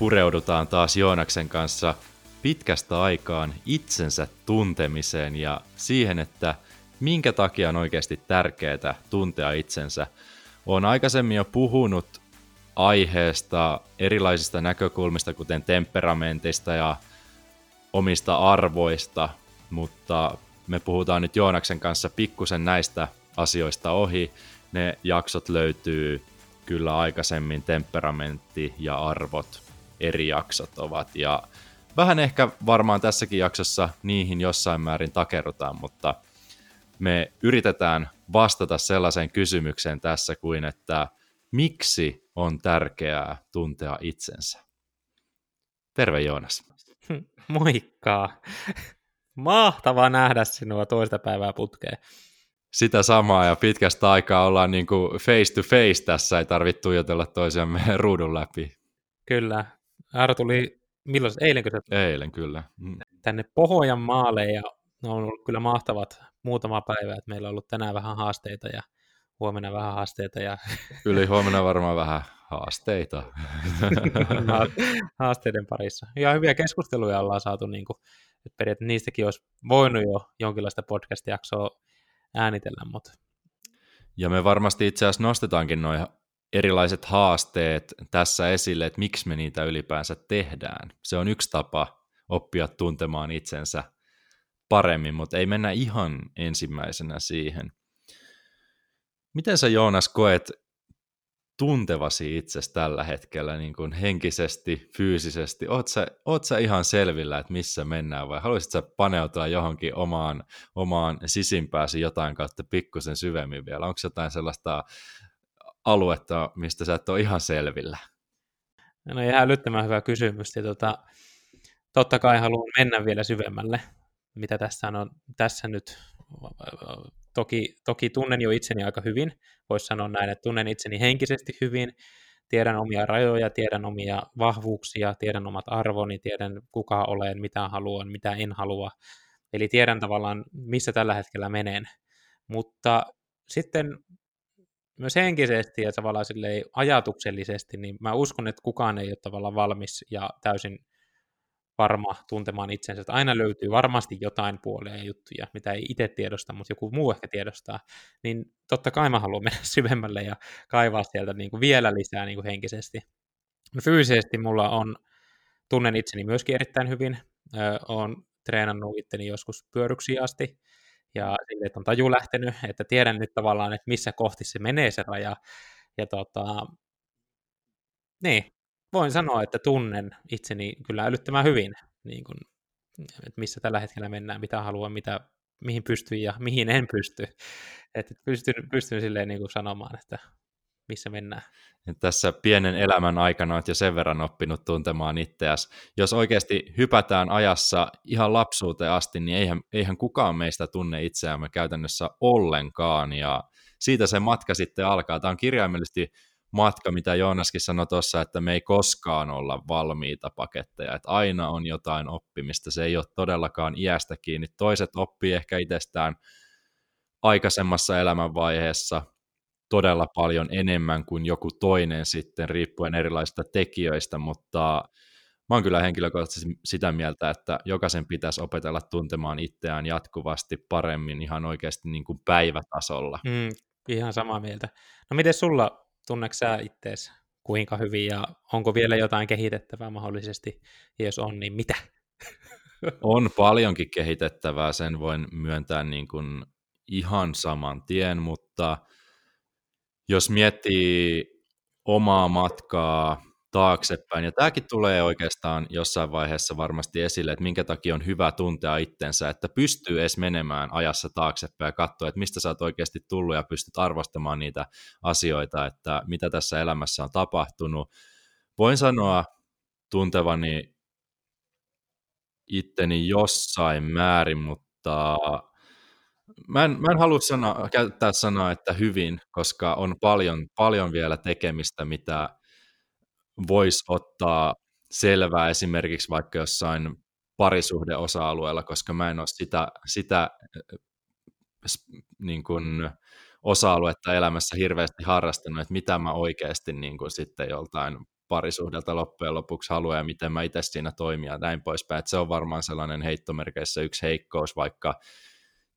pureudutaan taas Joonaksen kanssa pitkästä aikaan itsensä tuntemiseen ja siihen, että minkä takia on oikeasti tärkeää tuntea itsensä. Olen aikaisemmin jo puhunut aiheesta erilaisista näkökulmista, kuten temperamentista ja omista arvoista, mutta me puhutaan nyt Joonaksen kanssa pikkusen näistä asioista ohi. Ne jaksot löytyy kyllä aikaisemmin, temperamentti ja arvot, eri jaksot ovat. Ja vähän ehkä varmaan tässäkin jaksossa niihin jossain määrin takerrutaan, mutta me yritetään vastata sellaiseen kysymykseen tässä kuin, että miksi on tärkeää tuntea itsensä? Terve Joonas. Moikka! Mahtavaa nähdä sinua toista päivää putkeen. Sitä samaa ja pitkästä aikaa ollaan niin kuin face to face tässä, ei tarvitse tuijotella toisiamme ruudun läpi. Kyllä. Aaro tuli, milloin, eilenkö se Eilen, kyllä. Mm. Tänne Pohojan maalle ja ne on ollut kyllä mahtavat muutama päivä, että meillä on ollut tänään vähän haasteita ja huomenna vähän haasteita. Ja... Yli huomenna varmaan vähän haasteita. Haasteiden parissa. Ja hyviä keskusteluja ollaan saatu, niin kuin, että periaatteessa niistäkin olisi voinut jo jonkinlaista podcast-jaksoa äänitellä. Mutta... Ja me varmasti itse asiassa nostetaankin noin erilaiset haasteet tässä esille, että miksi me niitä ylipäänsä tehdään. Se on yksi tapa oppia tuntemaan itsensä paremmin, mutta ei mennä ihan ensimmäisenä siihen. Miten sä Joonas koet tuntevasi itsestä tällä hetkellä niin kuin henkisesti, fyysisesti? Oot sä, oot sä ihan selvillä, että missä mennään vai haluaisit sä paneutua johonkin omaan, omaan sisimpääsi jotain kautta pikkusen syvemmin vielä? Onko jotain sellaista aluetta, mistä sä et ole ihan selvillä? No ihan älyttömän hyvä kysymys. Ja tota, totta kai haluan mennä vielä syvemmälle, mitä tässä on tässä nyt. Toki, toki tunnen jo itseni aika hyvin, voisi sanoa näin, että tunnen itseni henkisesti hyvin, tiedän omia rajoja, tiedän omia vahvuuksia, tiedän omat arvoni, tiedän kuka olen, mitä haluan, mitä en halua. Eli tiedän tavallaan, missä tällä hetkellä menen. Mutta sitten myös henkisesti ja tavallaan ajatuksellisesti, niin mä uskon, että kukaan ei ole tavallaan valmis ja täysin varma tuntemaan itsensä. Että aina löytyy varmasti jotain puolia ja juttuja, mitä ei itse tiedosta, mutta joku muu ehkä tiedostaa. Niin totta kai mä haluan mennä syvemmälle ja kaivaa sieltä niin kuin vielä lisää niin kuin henkisesti. Fyysisesti mulla on, tunnen itseni myöskin erittäin hyvin. Öö, olen treenannut itteni joskus pyöryksiin asti ja sille, että on taju lähtenyt, että tiedän nyt tavallaan, että missä kohti se menee se raja. Ja tota, niin, voin sanoa, että tunnen itseni kyllä älyttömän hyvin, niin kuin, että missä tällä hetkellä mennään, mitä haluan, mitä, mihin pystyn ja mihin en pysty. Että pystyn, pystyn silleen niin kuin sanomaan, että missä mennään. Tässä pienen elämän aikana olet jo sen verran oppinut tuntemaan itseäsi. Jos oikeasti hypätään ajassa ihan lapsuuteen asti, niin eihän, eihän kukaan meistä tunne itseämme käytännössä ollenkaan, ja siitä se matka sitten alkaa. Tämä on kirjaimellisesti matka, mitä Joonaskin sanoi tuossa, että me ei koskaan olla valmiita paketteja, että aina on jotain oppimista, se ei ole todellakaan iästä kiinni. Toiset oppii ehkä itsestään aikaisemmassa elämänvaiheessa todella paljon enemmän kuin joku toinen sitten, riippuen erilaisista tekijöistä, mutta mä oon kyllä henkilökohtaisesti sitä mieltä, että jokaisen pitäisi opetella tuntemaan itseään jatkuvasti paremmin ihan oikeasti niin kuin päivätasolla. Mm, ihan samaa mieltä. No miten sulla tunneeko sä ittees kuinka hyvin ja onko vielä jotain kehitettävää mahdollisesti, ja jos on, niin mitä? On paljonkin kehitettävää, sen voin myöntää niin kuin ihan saman tien, mutta jos miettii omaa matkaa taaksepäin. Ja tämäkin tulee oikeastaan jossain vaiheessa varmasti esille, että minkä takia on hyvä tuntea itsensä, että pystyy edes menemään ajassa taaksepäin ja katsoa, että mistä sä oot oikeasti tullut ja pystyt arvostamaan niitä asioita, että mitä tässä elämässä on tapahtunut. Voin sanoa tuntevani itteni jossain määrin, mutta mä en, mä en halua sana, käyttää sanaa, että hyvin, koska on paljon, paljon vielä tekemistä, mitä voisi ottaa selvää esimerkiksi vaikka jossain parisuhdeosa-alueella, koska mä en ole sitä, sitä niin kuin, osa-aluetta elämässä hirveästi harrastanut, että mitä mä oikeasti niin kuin, sitten joltain parisuhdelta loppujen lopuksi haluan ja miten mä itse siinä toimin ja näin poispäin. Että se on varmaan sellainen heittomerkeissä yksi heikkous, vaikka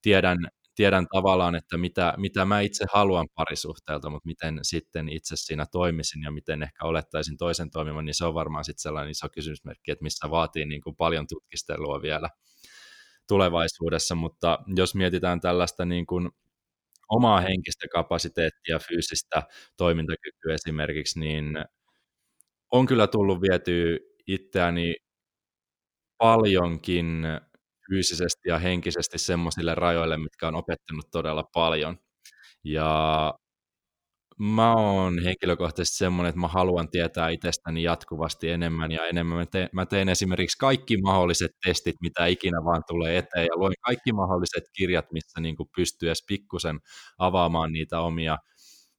tiedän, tiedän tavallaan, että mitä, mitä mä itse haluan parisuhteelta, mutta miten sitten itse siinä toimisin ja miten ehkä olettaisin toisen toimivan, niin se on varmaan sitten sellainen iso kysymysmerkki, että missä vaatii niin kuin paljon tutkistelua vielä tulevaisuudessa, mutta jos mietitään tällaista niin kuin omaa henkistä kapasiteettia, fyysistä toimintakykyä esimerkiksi, niin on kyllä tullut vietyä itseäni paljonkin fyysisesti ja henkisesti semmoisille rajoille, mitkä on opettanut todella paljon. Ja mä oon henkilökohtaisesti semmoinen, että mä haluan tietää itsestäni jatkuvasti enemmän ja enemmän. Mä teen, mä teen esimerkiksi kaikki mahdolliset testit, mitä ikinä vaan tulee eteen ja luen kaikki mahdolliset kirjat, missä niin pystyy edes pikkusen avaamaan niitä omia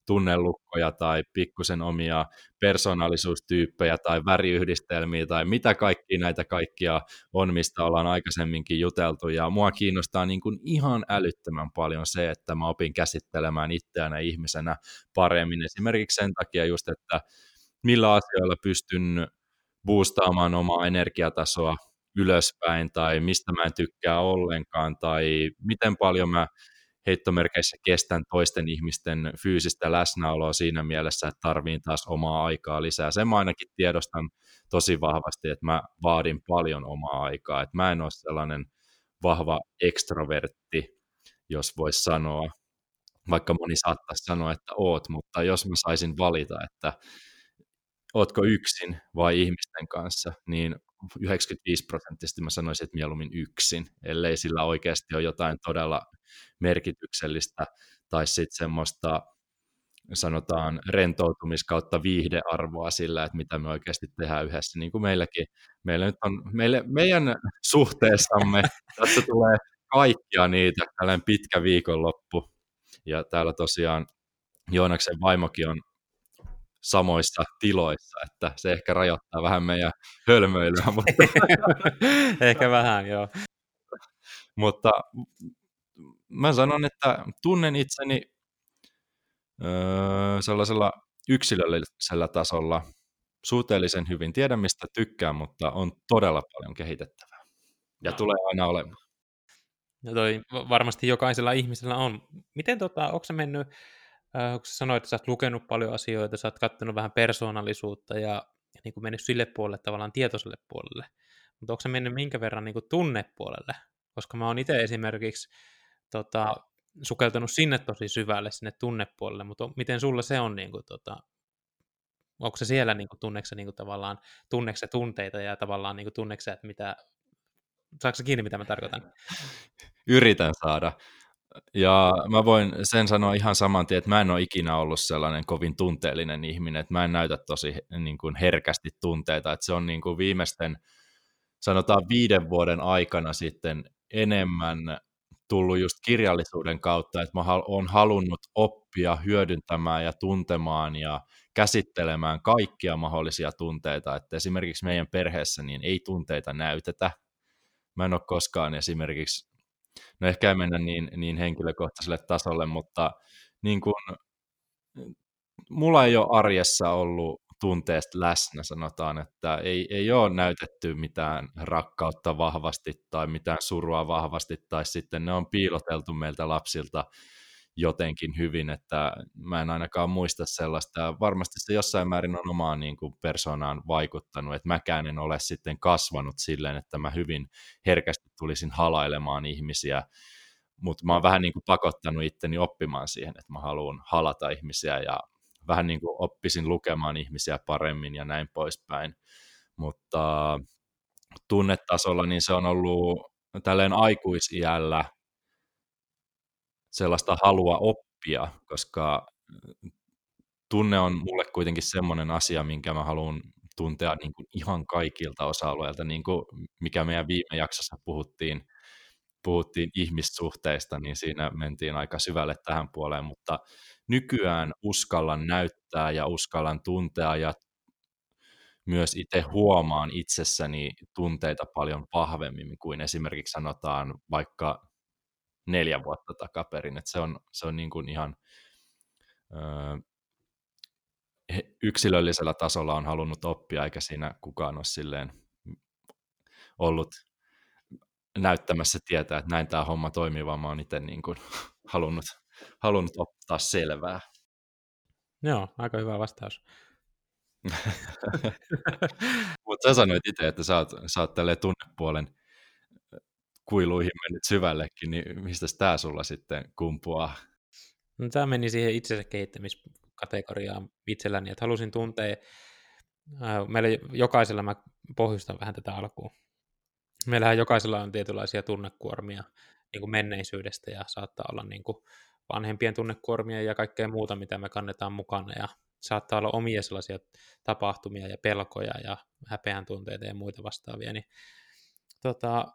tunnelukkoja tai pikkusen omia persoonallisuustyyppejä tai väriyhdistelmiä tai mitä kaikki näitä kaikkia on, mistä ollaan aikaisemminkin juteltu. Ja mua kiinnostaa niin kuin ihan älyttömän paljon se, että mä opin käsittelemään itseänä ihmisenä paremmin. Esimerkiksi sen takia just, että millä asioilla pystyn boostaamaan omaa energiatasoa ylöspäin tai mistä mä en tykkää ollenkaan tai miten paljon mä heittomerkeissä kestän toisten ihmisten fyysistä läsnäoloa siinä mielessä, että tarviin taas omaa aikaa lisää. Sen mä ainakin tiedostan tosi vahvasti, että mä vaadin paljon omaa aikaa, että mä en ole sellainen vahva ekstrovertti, jos voisi sanoa, vaikka moni saattaisi sanoa, että oot, mutta jos mä saisin valita, että ootko yksin vai ihmisten kanssa, niin 95 prosenttisesti mä sanoisin, että mieluummin yksin, ellei sillä oikeasti ole jotain todella merkityksellistä tai sitten semmoista sanotaan rentoutumis kautta viihdearvoa sillä, että mitä me oikeasti tehdään yhdessä, niin kuin meilläkin. Meillä nyt on, meille, meidän suhteessamme tässä tulee kaikkia niitä, tällainen pitkä viikonloppu, ja täällä tosiaan Joonaksen vaimokin on samoissa tiloissa, että se ehkä rajoittaa vähän meidän hölmöilyä. Mutta... ehkä vähän, joo. mutta mä sanon, että tunnen itseni öö, sellaisella yksilöllisellä tasolla suhteellisen hyvin. Tiedän, mistä tykkään, mutta on todella paljon kehitettävää. Ja no. tulee aina olemaan. No toi varmasti jokaisella ihmisellä on. Miten tota, onko se mennyt, äh, kun sä sanoit, että sä oot lukenut paljon asioita, sä oot katsonut vähän persoonallisuutta ja, niin kuin mennyt sille puolelle tavallaan tietoiselle puolelle, mutta onko se mennyt minkä verran niin kuin tunnepuolelle? Koska mä oon itse esimerkiksi tota, sukeltanut sinne tosi syvälle, sinne tunnepuolelle, mutta miten sulla se on, niin kuin, tota, onko se siellä niin kuin, tunneksi niin kuin, tavallaan, tunneksi tunteita ja tavallaan niin kuin, tunneksi, että mitä, saako kiinni, mitä mä tarkoitan? Yritän saada. Ja mä voin sen sanoa ihan saman tien, että mä en ole ikinä ollut sellainen kovin tunteellinen ihminen, että mä en näytä tosi niin kuin herkästi tunteita, että se on niin kuin viimeisten, sanotaan viiden vuoden aikana sitten enemmän tullut just kirjallisuuden kautta, että mä oon halunnut oppia hyödyntämään ja tuntemaan ja käsittelemään kaikkia mahdollisia tunteita, että esimerkiksi meidän perheessä niin ei tunteita näytetä. Mä en ole koskaan esimerkiksi, no ehkä ei mennä niin, niin henkilökohtaiselle tasolle, mutta niin kuin, mulla ei ole arjessa ollut tunteesta läsnä, sanotaan, että ei, ei ole näytetty mitään rakkautta vahvasti tai mitään surua vahvasti, tai sitten ne on piiloteltu meiltä lapsilta jotenkin hyvin, että mä en ainakaan muista sellaista, varmasti se jossain määrin on omaan niin kuin persoonaan vaikuttanut, että mäkään en ole sitten kasvanut silleen, että mä hyvin herkästi tulisin halailemaan ihmisiä, mutta mä oon vähän niin kuin pakottanut itteni oppimaan siihen, että mä haluan halata ihmisiä ja vähän niin kuin oppisin lukemaan ihmisiä paremmin ja näin poispäin. Mutta tunnetasolla niin se on ollut tälleen aikuisiällä sellaista halua oppia, koska tunne on mulle kuitenkin semmoinen asia, minkä mä haluan tuntea niin kuin ihan kaikilta osa-alueilta, niin kuin mikä meidän viime jaksossa puhuttiin, puhuttiin ihmissuhteista, niin siinä mentiin aika syvälle tähän puoleen, mutta nykyään uskallan näyttää ja uskallan tuntea ja myös itse huomaan itsessäni tunteita paljon vahvemmin kuin esimerkiksi sanotaan vaikka neljä vuotta takaperin. että se on, se on niin kuin ihan öö, yksilöllisellä tasolla on halunnut oppia, eikä siinä kukaan ole silleen ollut näyttämässä tietää, että näin tämä homma toimii, vaan mä oon itse niin kuin halunnut, halunnut ottaa selvää. Joo, aika hyvä vastaus. Mutta sä sanoit itse, että sä oot, sä oot tunnepuolen kuiluihin mennyt syvällekin, niin mistä tämä sulla sitten kumpuaa? No, tämä meni siihen itsensä kehittämiskategoriaan itselläni, että halusin tuntea, meillä jokaisella mä pohjustan vähän tätä alkuun. Meillähän jokaisella on tietynlaisia tunnekuormia niin kuin menneisyydestä ja saattaa olla niin kuin vanhempien tunnekuormia ja kaikkea muuta, mitä me kannetaan mukana ja saattaa olla omia sellaisia tapahtumia ja pelkoja ja häpeän tunteita ja muita vastaavia, niin tota,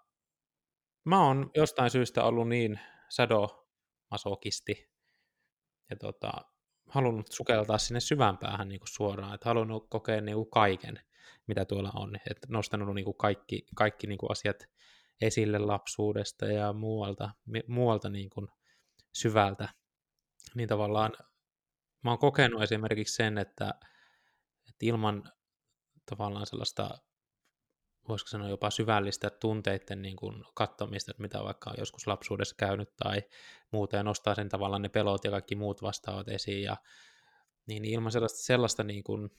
mä oon jostain syystä ollut niin sadomasokisti ja tota, halunnut sukeltaa sinne syvään päähän niin kuin suoraan, että halunnut kokea niin kuin kaiken, mitä tuolla on, että nostanut niin kuin kaikki, kaikki niin kuin asiat esille lapsuudesta ja muualta, muualta niin kuin syvältä, niin tavallaan mä oon kokenut esimerkiksi sen, että, että ilman tavallaan sellaista, voisiko sanoa jopa syvällistä tunteiden niin kuin kattomista, mitä vaikka on joskus lapsuudessa käynyt tai muuta, ja nostaa sen tavallaan ne pelot ja kaikki muut vastaavat esiin, ja niin ilman sellaista, sellaista niin kuin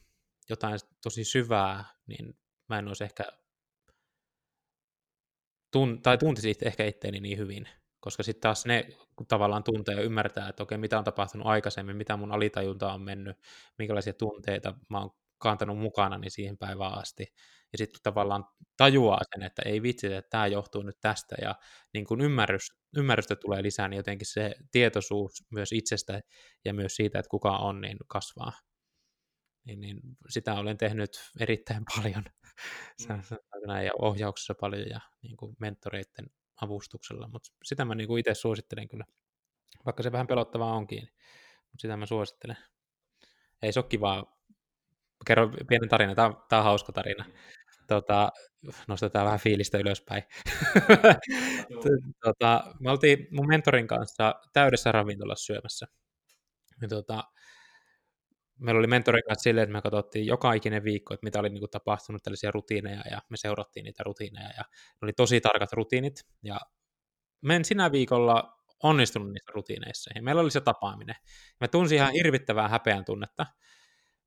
jotain tosi syvää, niin mä en olisi ehkä, tun, tai tuntisi ehkä itteeni niin hyvin, koska sitten taas ne tavallaan tuntee ja ymmärtää, että okei, mitä on tapahtunut aikaisemmin, mitä mun alitajunta on mennyt, minkälaisia tunteita mä oon kantanut mukana niin siihen päivään asti. Ja sitten tavallaan tajuaa sen, että ei vitsi, että tämä johtuu nyt tästä, ja niin kun ymmärrys, ymmärrystä tulee lisää, niin jotenkin se tietoisuus myös itsestä ja myös siitä, että kuka on, niin kasvaa. Niin, niin sitä olen tehnyt erittäin paljon mm. ja ohjauksessa paljon ja niin kuin mentoreiden avustuksella, mutta sitä mä niin itse suosittelen kyllä, vaikka se vähän pelottavaa onkin, mutta sitä mä suosittelen. Ei se ole kivaa. Kerro pienen tarina, tämä on, tämä on hauska tarina. Tota, nostetaan vähän fiilistä ylöspäin. tota, me oltiin mun mentorin kanssa täydessä ravintolassa syömässä. Ja tota, meillä oli mentorin kanssa silleen, että me katsottiin joka ikinen viikko, että mitä oli niin kuin, tapahtunut, tällaisia rutiineja, ja me seurattiin niitä rutiineja, ja ne oli tosi tarkat rutiinit, ja me en sinä viikolla onnistunut niissä rutiineissa, ja meillä oli se tapaaminen. Mä tunsin ihan hirvittävää häpeän tunnetta,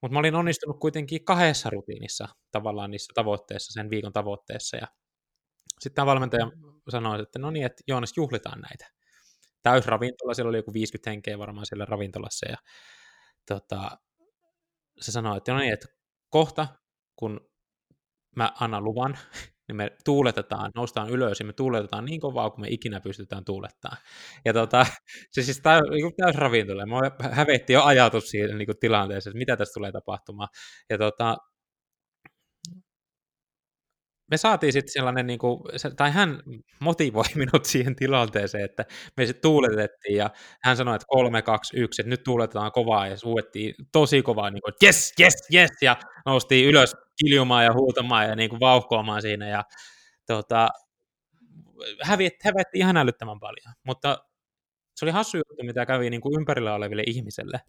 mutta mä olin onnistunut kuitenkin kahdessa rutiinissa tavallaan niissä tavoitteissa, sen viikon tavoitteessa, ja sitten tämä valmentaja sanoi, että no niin, että Joonas, juhlitaan näitä. Täysravintola, siellä oli joku 50 henkeä varmaan siellä ravintolassa, ja tota, se sanoi, että no niin, että kohta, kun mä annan luvan, niin me tuuletetaan, noustaan ylös ja me tuuletetaan niin kovaa kuin me ikinä pystytään tuulettaa. Ja tota, se siis täys, niin täys ravintola. Hävetti jo ajatus siihen niin tilanteeseen, että mitä tässä tulee tapahtumaan. Ja tota, me saatiin sitten sellainen, niin kuin, tai hän motivoi minut siihen tilanteeseen, että me sitten tuuletettiin ja hän sanoi, että 3, 2, 1, että nyt tuuletetaan kovaa ja suuettiin tosi kovaa, niin kuin, yes, yes, yes, ja noustiin ylös kiljumaan ja huutamaan ja niin kuin vauhkoamaan siinä ja tota, hävetti, hävetti ihan älyttömän paljon, mutta se oli hassu juttu, mitä kävi niin kuin ympärillä oleville ihmisille.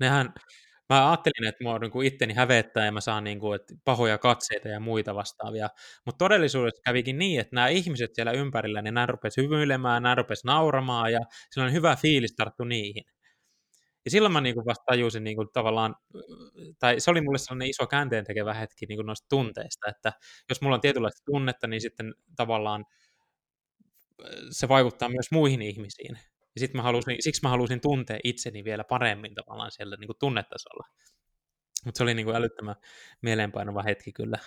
Nehän mä ajattelin, että mua niin itteni hävettää ja mä saan niin kuin, että pahoja katseita ja muita vastaavia, mutta todellisuudessa kävikin niin, että nämä ihmiset siellä ympärillä, niin nämä rupesi hymyilemään, nämä rupesi nauramaan ja sellainen hyvä fiilis tarttu niihin. Ja silloin mä niin kuin vasta tajusin niin kuin tavallaan, tai se oli mulle sellainen iso käänteen tekevä hetki niin kuin noista tunteista, että jos mulla on tietynlaista tunnetta, niin sitten tavallaan se vaikuttaa myös muihin ihmisiin. Ja sit mä halusin, siksi mä halusin tuntea itseni vielä paremmin tavallaan siellä niin kuin tunnetasolla. Mutta se oli niin kuin älyttömän mieleenpainuva hetki kyllä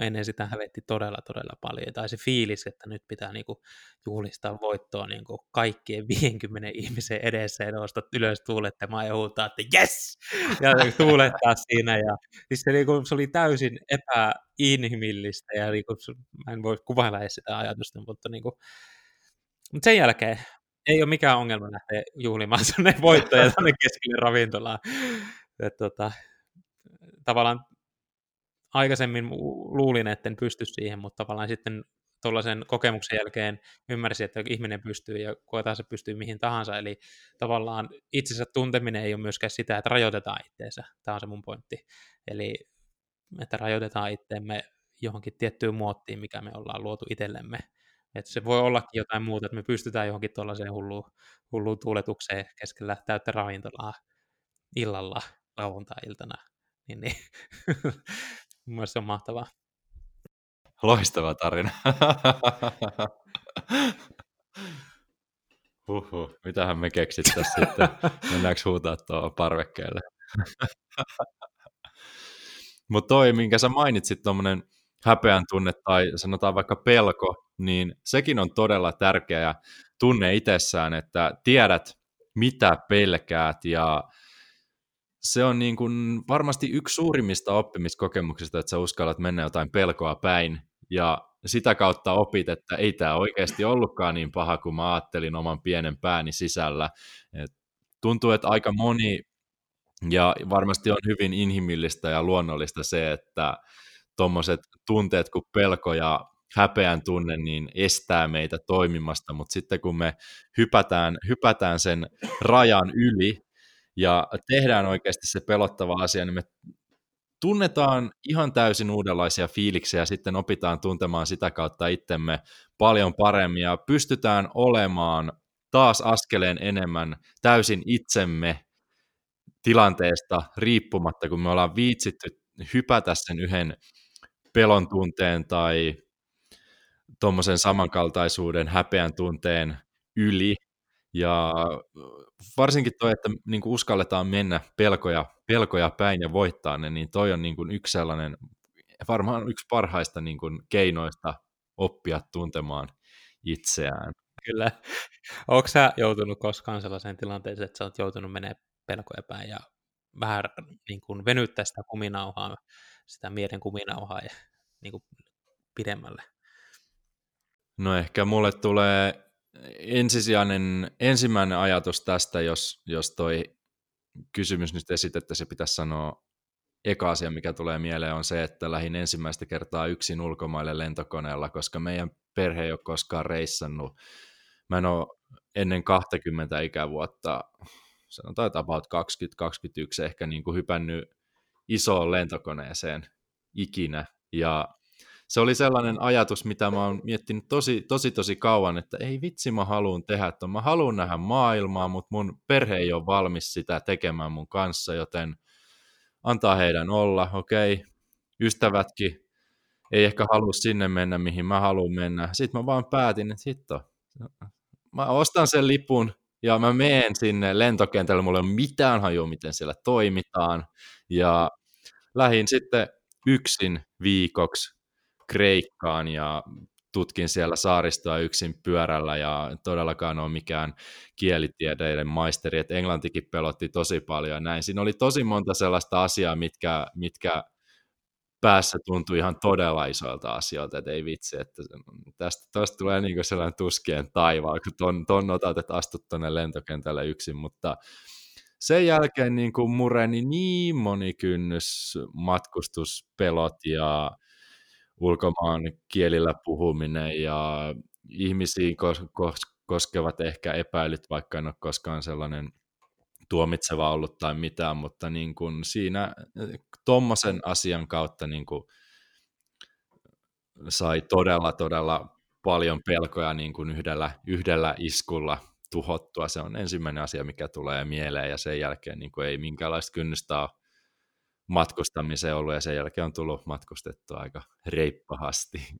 ennen sitä hävetti todella, todella paljon. Tai se fiilis, että nyt pitää niinku juhlistaa voittoa niinku kaikkien 50 ihmisen edessä ja nostaa ylös tuulettamaan ja huutaa, että yes! Ja tuulettaa siinä. Ja, siis se, niinku, se oli täysin epäinhimillistä ja niinku, mä en voi kuvailla edes sitä ajatusta, mutta, niinku, mutta sen jälkeen ei ole mikään ongelma lähteä juhlimaan sinne voittoja tänne keskelle ravintolaan. Et, tota, tavallaan aikaisemmin luulin, että en pysty siihen, mutta tavallaan sitten tuollaisen kokemuksen jälkeen ymmärsin, että ihminen pystyy ja koetaan se pystyy mihin tahansa. Eli tavallaan itsensä tunteminen ei ole myöskään sitä, että rajoitetaan itteensä. Tämä on se mun pointti. Eli että rajoitetaan itteemme johonkin tiettyyn muottiin, mikä me ollaan luotu itsellemme. Että se voi ollakin jotain muuta, että me pystytään johonkin tuollaiseen hulluun, hulluun tuuletukseen keskellä täyttä ravintolaa illalla lauantai-iltana. Niin, niin. Mun se on mahtavaa. Loistava tarina. Huhhuh, mitähän me keksittäisiin sitten? Mennäänkö huutaa tuohon parvekkeelle? Mutta toi, minkä sä mainitsit, tuommoinen häpeän tunne tai sanotaan vaikka pelko, niin sekin on todella tärkeä tunne itsessään, että tiedät, mitä pelkäät ja se on niin kuin varmasti yksi suurimmista oppimiskokemuksista, että sä uskallat mennä jotain pelkoa päin ja sitä kautta opit, että ei tämä oikeasti ollutkaan niin paha kuin mä ajattelin oman pienen pääni sisällä. Et tuntuu, että aika moni, ja varmasti on hyvin inhimillistä ja luonnollista se, että tuommoiset tunteet kuin pelko ja häpeän tunne niin estää meitä toimimasta, mutta sitten kun me hypätään, hypätään sen rajan yli ja tehdään oikeasti se pelottava asia, niin me tunnetaan ihan täysin uudenlaisia fiiliksiä ja sitten opitaan tuntemaan sitä kautta itsemme paljon paremmin ja pystytään olemaan taas askeleen enemmän täysin itsemme tilanteesta riippumatta, kun me ollaan viitsitty hypätä sen yhden pelon tunteen tai tuommoisen samankaltaisuuden, häpeän tunteen yli. Ja varsinkin toi, että niin kuin uskalletaan mennä pelkoja, pelkoja päin ja voittaa ne, niin toi on niin kuin yksi sellainen, varmaan yksi parhaista niin kuin keinoista oppia tuntemaan itseään. Kyllä. Onko sä joutunut koskaan sellaiseen tilanteeseen, että sä oot joutunut menemään pelkoja päin ja vähän niin kuin venyttää sitä kuminauhaa, sitä mielen kuminauhaa ja niin kuin pidemmälle? No ehkä mulle tulee ensisijainen, ensimmäinen ajatus tästä, jos, jos toi kysymys nyt esitettäisiin, pitäisi sanoa eka asia, mikä tulee mieleen, on se, että lähin ensimmäistä kertaa yksin ulkomaille lentokoneella, koska meidän perhe ei ole koskaan reissannut. Mä en ole ennen 20 ikävuotta, sanotaan about 20-21, ehkä niin kuin hypännyt isoon lentokoneeseen ikinä. Ja se oli sellainen ajatus, mitä mä oon miettinyt tosi, tosi, tosi kauan, että ei vitsi mä haluan tehdä, että mä haluan nähdä maailmaa, mutta mun perhe ei ole valmis sitä tekemään mun kanssa, joten antaa heidän olla, okei, okay. ystävätkin ei ehkä halua sinne mennä, mihin mä haluan mennä. Sitten mä vaan päätin, että hitto, mä ostan sen lipun ja mä menen sinne lentokentälle, mulla ei ole mitään hajua, miten siellä toimitaan, ja lähin sitten yksin viikoksi Kreikkaan ja tutkin siellä saaristoa yksin pyörällä ja todellakaan ole mikään kielitieteiden maisteri, että englantikin pelotti tosi paljon näin. Siinä oli tosi monta sellaista asiaa, mitkä, mitkä päässä tuntui ihan todella isoilta asioilta, että ei vitsi, että tästä, tästä tulee niin sellainen tuskien taivaan, kun ton, ton otat, että astut tuonne lentokentälle yksin, mutta sen jälkeen niin kuin mureni niin moni kynnys, matkustuspelot ja ulkomaan kielillä puhuminen ja ihmisiin kos- kos- koskevat ehkä epäilyt, vaikka en ole koskaan sellainen tuomitseva ollut tai mitään, mutta niin kuin siinä tuommoisen asian kautta niin kuin sai todella, todella paljon pelkoja niin kuin yhdellä, yhdellä iskulla tuhottua. Se on ensimmäinen asia, mikä tulee mieleen ja sen jälkeen niin kuin ei minkäänlaista kynnystä ole matkustamiseen ollut ja sen jälkeen on tullut matkustettua aika reippahasti.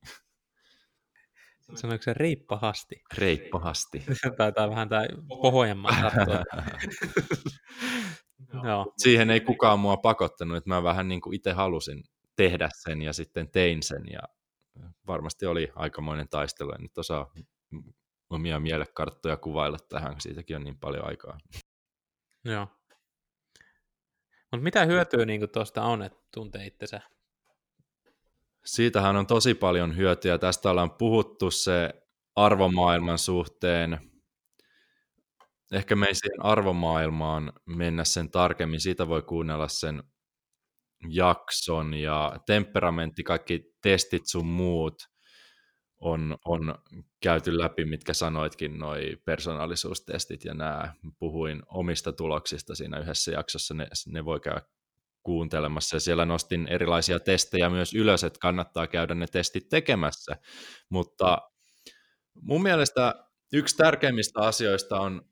Sanoiko se reippahasti? Reippahasti. Taitaa vähän tämä pohojemman no. Siihen ei kukaan mua pakottanut, että mä vähän niin kuin itse halusin tehdä sen ja sitten tein sen ja varmasti oli aikamoinen taistelu. En nyt osaa omia mielekarttoja kuvailla tähän, siitäkin on niin paljon aikaa. Joo. Mutta mitä hyötyä niin tuosta on, että tuntee itsensä? Siitähän on tosi paljon hyötyä. Tästä ollaan puhuttu se arvomaailman suhteen. Ehkä me ei siihen arvomaailmaan mennä sen tarkemmin. Siitä voi kuunnella sen jakson ja temperamentti, kaikki testit sun muut on, on käyty läpi, mitkä sanoitkin, noi persoonallisuustestit ja nämä. Puhuin omista tuloksista siinä yhdessä jaksossa, ne, ne voi käydä kuuntelemassa. Ja siellä nostin erilaisia testejä myös ylös, että kannattaa käydä ne testit tekemässä. Mutta mun mielestä yksi tärkeimmistä asioista on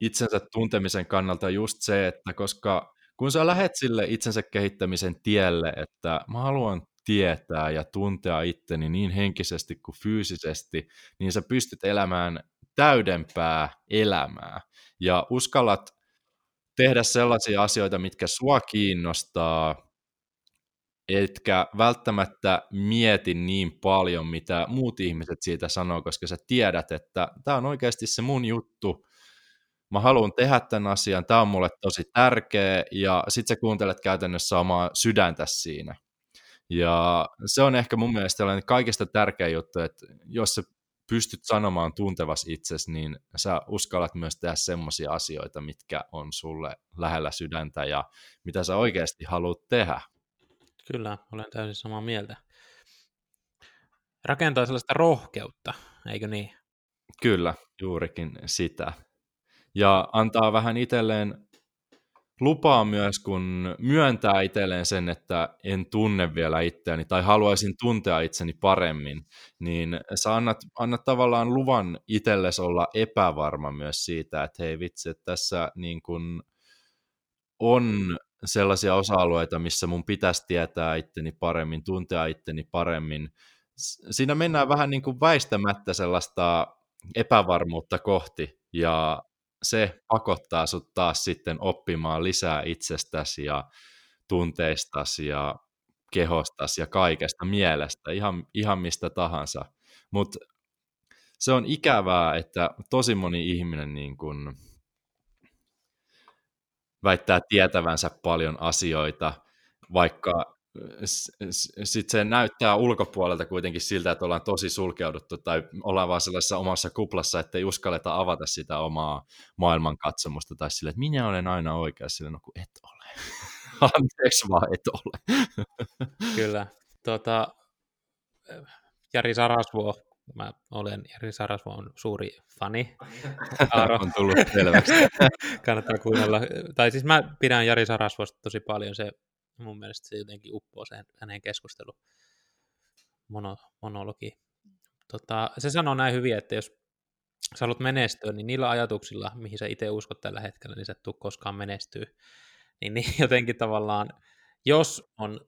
itsensä tuntemisen kannalta just se, että koska kun sä lähet sille itsensä kehittämisen tielle, että mä haluan tietää ja tuntea itteni niin henkisesti kuin fyysisesti, niin sä pystyt elämään täydempää elämää ja uskallat tehdä sellaisia asioita, mitkä sua kiinnostaa, etkä välttämättä mieti niin paljon, mitä muut ihmiset siitä sanoo, koska sä tiedät, että tämä on oikeasti se mun juttu, mä haluan tehdä tämän asian, tämä on mulle tosi tärkeä, ja sit sä kuuntelet käytännössä omaa sydäntä siinä. Ja se on ehkä mun mielestä sellainen kaikista tärkeä juttu, että jos sä pystyt sanomaan tuntevas itsesi, niin sä uskallat myös tehdä semmoisia asioita, mitkä on sulle lähellä sydäntä ja mitä sä oikeasti haluat tehdä. Kyllä, olen täysin samaa mieltä. Rakentaa sellaista rohkeutta, eikö niin? Kyllä, juurikin sitä. Ja antaa vähän itselleen lupaa myös, kun myöntää itselleen sen, että en tunne vielä itseäni tai haluaisin tuntea itseni paremmin, niin sä annat, annat tavallaan luvan itsellesi olla epävarma myös siitä, että hei vitsi, että tässä niin kun on sellaisia osa-alueita, missä mun pitäisi tietää itteni paremmin, tuntea itteni paremmin. Siinä mennään vähän niin kuin väistämättä sellaista epävarmuutta kohti, ja se pakottaa sut taas sitten oppimaan lisää itsestäsi ja tunteistasi ja kehostasi ja kaikesta mielestä, ihan, ihan mistä tahansa. Mutta se on ikävää, että tosi moni ihminen niin kun väittää tietävänsä paljon asioita, vaikka sitten se näyttää ulkopuolelta kuitenkin siltä, että ollaan tosi sulkeuduttu tai ollaan vaan sellaisessa omassa kuplassa, että ei uskalleta avata sitä omaa maailmankatsomusta tai sille, että minä olen aina oikeassa, sille, no kun et ole. Anteeksi vaan, et ole. Kyllä. Tota, Jari Sarasvuo, mä olen Jari Sarasvo on suuri fani. Aaro. on tullut selväksi. Kannattaa kuunnella. Tai siis mä pidän Jari Sarasvosta tosi paljon. Se mun mielestä se jotenkin uppoo sen hänen keskustelu mono, monologi. Tota, se sanoo näin hyvin, että jos sä haluat menestyä, niin niillä ajatuksilla, mihin sä itse uskot tällä hetkellä, niin sä et tule koskaan menestyä. Niin, niin jotenkin tavallaan, jos on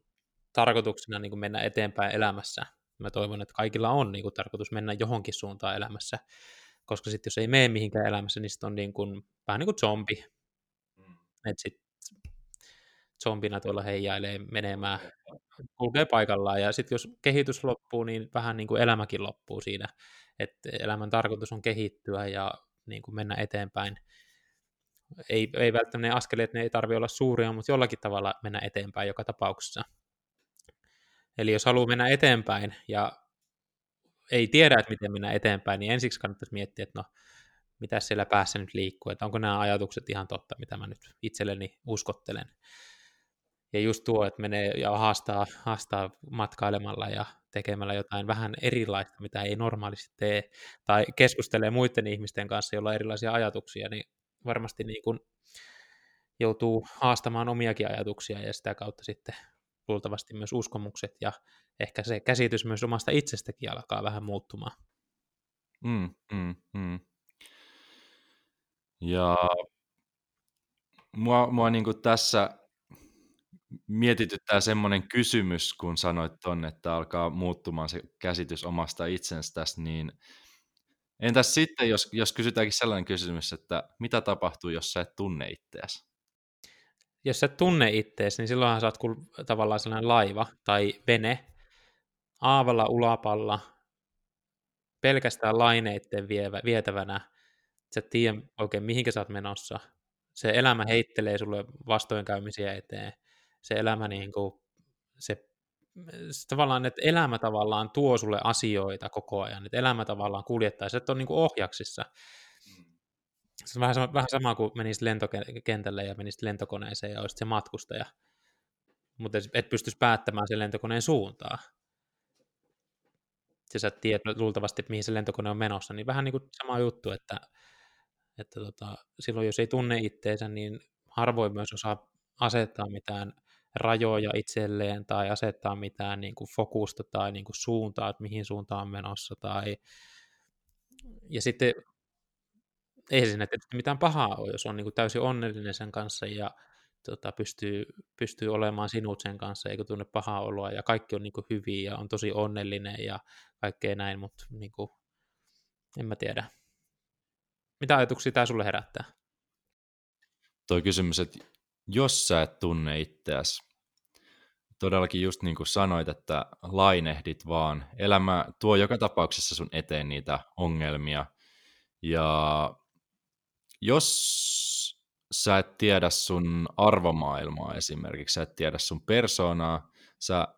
tarkoituksena niin kuin mennä eteenpäin elämässä, mä toivon, että kaikilla on niin kuin, tarkoitus mennä johonkin suuntaan elämässä, koska sitten jos ei mene mihinkään elämässä, niin sitten on niin kuin, vähän niin kuin zombi. Mm. Että sit zombina tuolla heijailee menemään, kulkee paikallaan ja sitten jos kehitys loppuu, niin vähän niin kuin elämäkin loppuu siinä, että elämän tarkoitus on kehittyä ja niin kuin mennä eteenpäin. Ei, ei välttämättä ne askeleet, ne ei tarvitse olla suuria, mutta jollakin tavalla mennä eteenpäin joka tapauksessa. Eli jos haluaa mennä eteenpäin ja ei tiedä, että miten mennä eteenpäin, niin ensiksi kannattaisi miettiä, että no, mitä siellä päässä nyt liikkuu, että onko nämä ajatukset ihan totta, mitä mä nyt itselleni uskottelen. Ja just tuo, että menee ja haastaa, haastaa matkailemalla ja tekemällä jotain vähän erilaista, mitä ei normaalisti tee, tai keskustelee muiden ihmisten kanssa, joilla on erilaisia ajatuksia, niin varmasti niin kuin joutuu haastamaan omiakin ajatuksia ja sitä kautta sitten luultavasti myös uskomukset ja ehkä se käsitys myös omasta itsestäkin alkaa vähän muuttumaan. Mm, mm, mm. Ja mua, mua niin kuin tässä mietityttää semmoinen kysymys, kun sanoit ton, että alkaa muuttumaan se käsitys omasta itsestäsi, niin entäs sitten, jos, jos kysytäänkin sellainen kysymys, että mitä tapahtuu, jos sä et tunne itseäsi? jos sä tunne ittees, niin silloinhan sä oot kuin tavallaan sellainen laiva tai vene aavalla ulapalla pelkästään laineitten vievä, vietävänä. Sä et tiedä oikein mihinkä sä oot menossa. Se elämä heittelee sulle vastoinkäymisiä eteen. Se elämä niin kuin, se tavallaan, että elämä tavallaan tuo sulle asioita koko ajan, että elämä tavallaan kuljettaa, se on niin kuin ohjaksissa. Se on vähän sama, vähän sama kuin menisit lentokentälle ja menisit lentokoneeseen ja olisit se matkustaja, mutta et pystyisi päättämään sen lentokoneen suuntaa. Ja sä tiedät luultavasti, mihin se lentokone on menossa, niin vähän niin kuin sama juttu, että, että tota, silloin jos ei tunne itteensä, niin harvoin myös osaa asettaa mitään rajoja itselleen tai asettaa mitään niin kuin fokusta tai niin kuin suuntaa, että mihin suuntaan on menossa. Tai... Ja sitten ei siinä tietysti mitään pahaa ole, jos on niin kuin täysin onnellinen sen kanssa ja tota, pystyy, pystyy olemaan sinut sen kanssa, eikä tunne pahaa oloa ja kaikki on niin kuin hyviä ja on tosi onnellinen ja kaikkea näin, mutta niin kuin, en mä tiedä. Mitä ajatuksia tämä sulle herättää? Toi kysymys, että jos sä et tunne itseäsi, todellakin just niin kuin sanoit, että lainehdit vaan. Elämä tuo joka tapauksessa sun eteen niitä ongelmia. Ja jos sä et tiedä sun arvomaailmaa esimerkiksi, sä et tiedä sun persoonaa, sä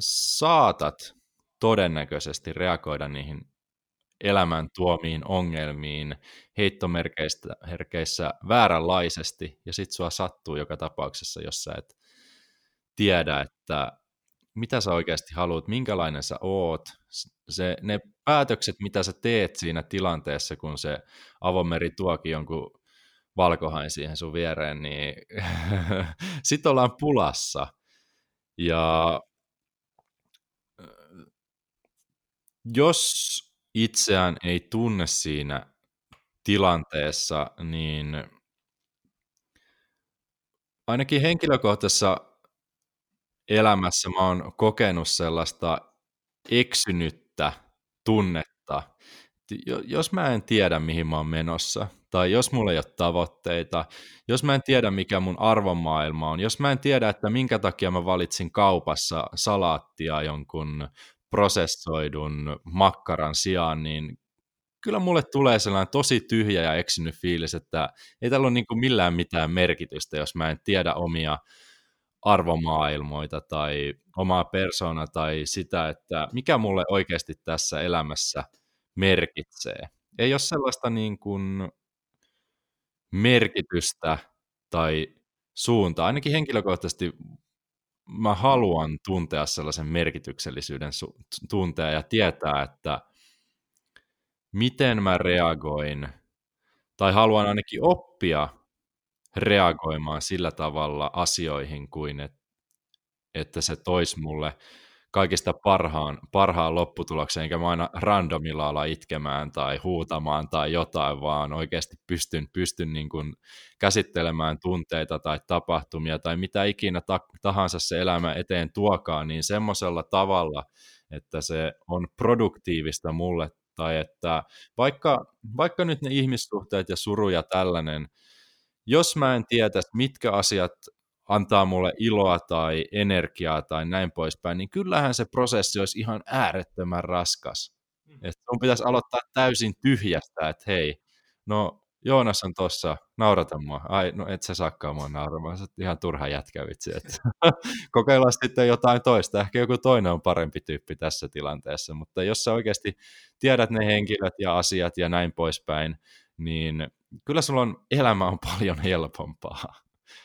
saatat todennäköisesti reagoida niihin elämän tuomiin ongelmiin heittomerkeissä vääränlaisesti, ja sit sua sattuu joka tapauksessa, jos sä et tiedä, että mitä sä oikeasti haluat, minkälainen sä oot, se, ne päätökset, mitä sä teet siinä tilanteessa, kun se avomeri tuokin jonkun valkohain siihen sun viereen, niin sit ollaan pulassa. Ja jos itseään ei tunne siinä tilanteessa, niin ainakin henkilökohtaisessa elämässä mä oon kokenut sellaista eksynyttä tunnetta, jos mä en tiedä, mihin mä oon menossa, tai jos mulla ei ole tavoitteita, jos mä en tiedä, mikä mun arvomaailma on, jos mä en tiedä, että minkä takia mä valitsin kaupassa salaattia jonkun prosessoidun makkaran sijaan, niin kyllä mulle tulee sellainen tosi tyhjä ja eksynyt fiilis, että ei tällä ole niin kuin millään mitään merkitystä, jos mä en tiedä omia arvomaailmoita tai omaa persoonaa tai sitä, että mikä mulle oikeasti tässä elämässä merkitsee. Ei ole sellaista niin kuin merkitystä tai suuntaa. Ainakin henkilökohtaisesti mä haluan tuntea sellaisen merkityksellisyyden tuntea ja tietää, että miten mä reagoin, tai haluan ainakin oppia reagoimaan sillä tavalla asioihin kuin, et, että se toisi mulle kaikista parhaan, parhaan lopputuloksen, enkä mä aina randomilla ala itkemään tai huutamaan tai jotain, vaan oikeasti pystyn, pystyn niin kuin käsittelemään tunteita tai tapahtumia tai mitä ikinä ta- tahansa se elämä eteen tuokaan, niin semmoisella tavalla, että se on produktiivista mulle tai että vaikka, vaikka nyt ne ihmissuhteet ja suru ja tällainen, jos mä en tietäisi, mitkä asiat antaa mulle iloa tai energiaa tai näin poispäin, niin kyllähän se prosessi olisi ihan äärettömän raskas. Mm. Että sun pitäisi aloittaa täysin tyhjästä, että hei, no Joonas on tuossa, naurata mua. Ai, no et sä sakkaa mua nauramaan, sä ihan turha jätkä vitsi. Kokeillaan sitten jotain toista, ehkä joku toinen on parempi tyyppi tässä tilanteessa, mutta jos sä oikeasti tiedät ne henkilöt ja asiat ja näin poispäin, niin kyllä sulla on, elämä on paljon helpompaa.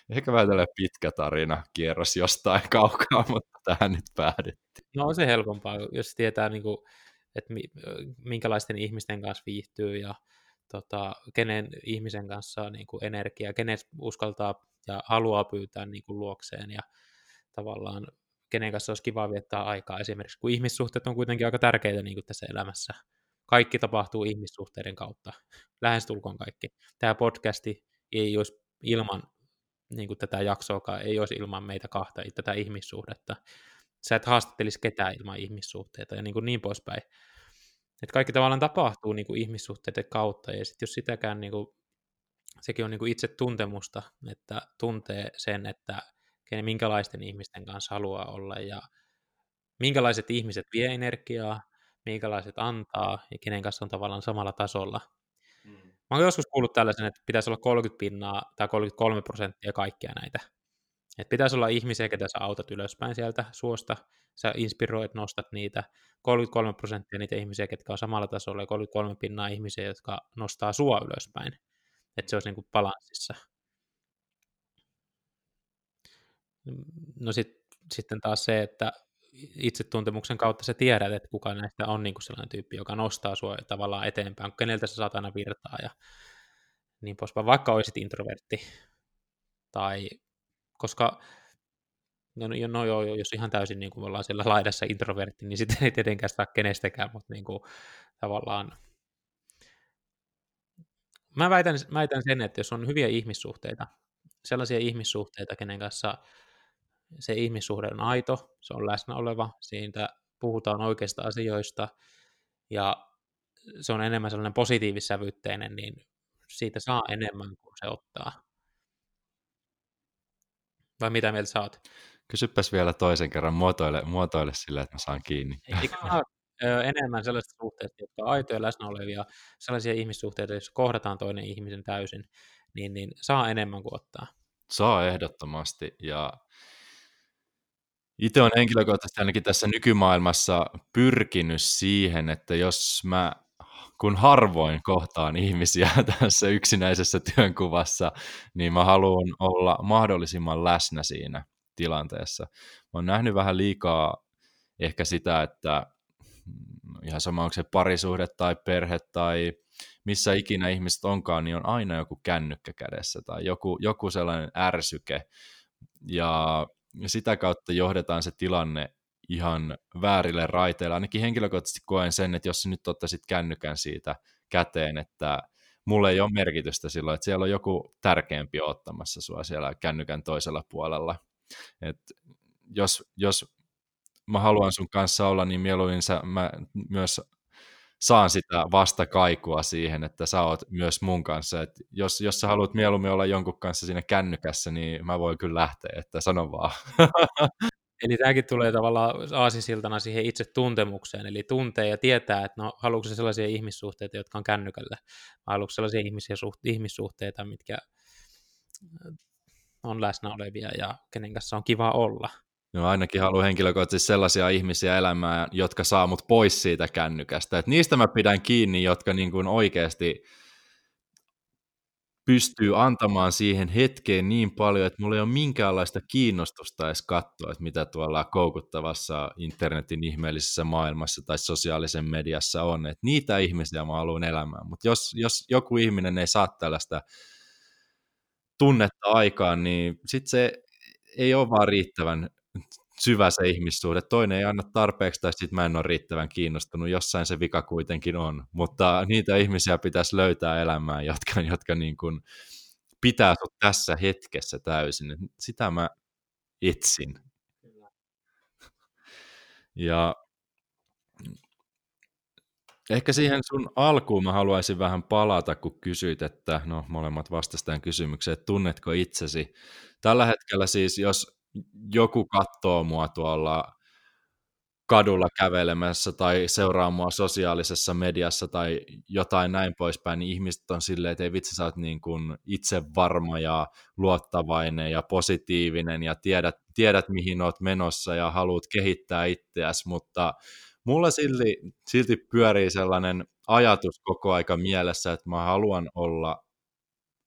Ehkä vähän pitkä tarina, kierros jostain kaukaa, mutta tähän nyt päädyttiin. No on se helpompaa, jos tietää, niin kuin, että minkälaisten ihmisten kanssa viihtyy ja tota, kenen ihmisen kanssa niin kuin energiaa, kenen uskaltaa ja haluaa pyytää niin kuin luokseen ja tavallaan kenen kanssa olisi kiva viettää aikaa esimerkiksi, kun ihmissuhteet on kuitenkin aika tärkeitä niin kuin tässä elämässä. Kaikki tapahtuu ihmissuhteiden kautta, lähestulkoon kaikki. Tämä podcasti ei olisi ilman niin kuin tätä jaksoa ei olisi ilman meitä kahta, tätä ihmissuhdetta. Sä et haastattelisi ketään ilman ihmissuhteita ja niin, kuin niin poispäin. Et kaikki tavallaan tapahtuu niin kuin ihmissuhteiden kautta, ja sitten jos sitäkään niin kuin sekin on niin kuin itse tuntemusta, että tuntee sen, että minkälaisten ihmisten kanssa haluaa olla ja minkälaiset ihmiset vie energiaa, minkälaiset antaa ja kenen kanssa on tavallaan samalla tasolla. Mm. Mä oon joskus kuullut tällaisen, että pitäisi olla 30 pinnaa tai 33 prosenttia kaikkia näitä. Että pitäisi olla ihmisiä, ketä sä autat ylöspäin sieltä suosta, sä inspiroit, nostat niitä. 33 prosenttia niitä ihmisiä, ketkä on samalla tasolla, ja 33 pinnaa ihmisiä, jotka nostaa sua ylöspäin. Että se olisi niin balanssissa. No sit, sitten taas se, että itsetuntemuksen kautta sä tiedät, että kuka näistä on niin kuin sellainen tyyppi, joka nostaa sua tavallaan eteenpäin, keneltä sä saat aina virtaa ja niin poispäin, vaikka olisit introvertti. Tai, koska no, no, no joo, jos ihan täysin niin kuin ollaan siellä laidassa introvertti, niin sitten ei tietenkään saa kenestäkään, mutta niin kuin, tavallaan Mä väitän, mä väitän sen, että jos on hyviä ihmissuhteita, sellaisia ihmissuhteita, kenen kanssa se ihmissuhde on aito, se on läsnä oleva, siitä puhutaan oikeista asioista ja se on enemmän sellainen positiivissävytteinen, niin siitä saa enemmän kuin se ottaa. Vai mitä mieltä sä oot? Kysypäs vielä toisen kerran, muotoile, muotoile sillä, että mä saan kiinni. Eikö enemmän sellaista suhteista, jotka on aitoja läsnä olevia, sellaisia ihmissuhteita, joissa kohdataan toinen ihmisen täysin, niin, niin saa enemmän kuin ottaa. Saa ehdottomasti, ja itse on henkilökohtaisesti ainakin tässä nykymaailmassa pyrkinyt siihen, että jos mä kun harvoin kohtaan ihmisiä tässä yksinäisessä työnkuvassa, niin mä haluan olla mahdollisimman läsnä siinä tilanteessa. Mä oon nähnyt vähän liikaa ehkä sitä, että ihan sama onko se parisuhde tai perhe tai missä ikinä ihmiset onkaan, niin on aina joku kännykkä kädessä tai joku, joku sellainen ärsyke. Ja sitä kautta johdetaan se tilanne ihan väärille raiteille. Ainakin henkilökohtaisesti koen sen, että jos nyt ottaisit kännykän siitä käteen, että mulle ei ole merkitystä silloin, että siellä on joku tärkeämpi ottamassa sua siellä kännykän toisella puolella. Et jos, jos mä haluan sun kanssa olla, niin mieluummin sä, mä myös saan sitä vastakaikua siihen, että sä oot myös mun kanssa. Et jos, jos sä haluat mieluummin olla jonkun kanssa siinä kännykässä, niin mä voin kyllä lähteä, että sano vaan. Eli tämäkin tulee tavallaan aasisiltana siihen itse tuntemukseen, eli tuntee ja tietää, että no, haluatko sellaisia ihmissuhteita, jotka on kännykällä, vai haluatko sellaisia ihmisiä, suht, ihmissuhteita, mitkä on läsnä olevia ja kenen kanssa on kiva olla. No ainakin haluan henkilökohtaisesti sellaisia ihmisiä elämään, jotka saa mut pois siitä kännykästä. Et niistä mä pidän kiinni, jotka niin kuin oikeasti pystyy antamaan siihen hetkeen niin paljon, että mulla ei ole minkäänlaista kiinnostusta edes katsoa, että mitä tuolla koukuttavassa internetin ihmeellisessä maailmassa tai sosiaalisen mediassa on. Et niitä ihmisiä mä haluan elämään, mutta jos, jos joku ihminen ei saa tällaista tunnetta aikaan, niin sitten se ei ole vaan riittävän syvä se ihmissuhde. Toinen ei anna tarpeeksi tai sitten mä en ole riittävän kiinnostunut. Jossain se vika kuitenkin on. Mutta niitä ihmisiä pitäisi löytää elämään, jotka, jotka niin kuin pitää sut tässä hetkessä täysin. Sitä mä etsin. Ja ehkä siihen sun alkuun mä haluaisin vähän palata, kun kysyit, että no molemmat vastastaan kysymykseen, että tunnetko itsesi. Tällä hetkellä siis, jos joku katsoo mua tuolla kadulla kävelemässä tai seuraa mua sosiaalisessa mediassa tai jotain näin poispäin, niin ihmiset on silleen, että ei vitsi, sä oot niin kuin itse varma ja luottavainen ja positiivinen ja tiedät, tiedät mihin oot menossa ja haluat kehittää itseäsi, mutta mulla silti, silti pyörii sellainen ajatus koko aika mielessä, että mä haluan olla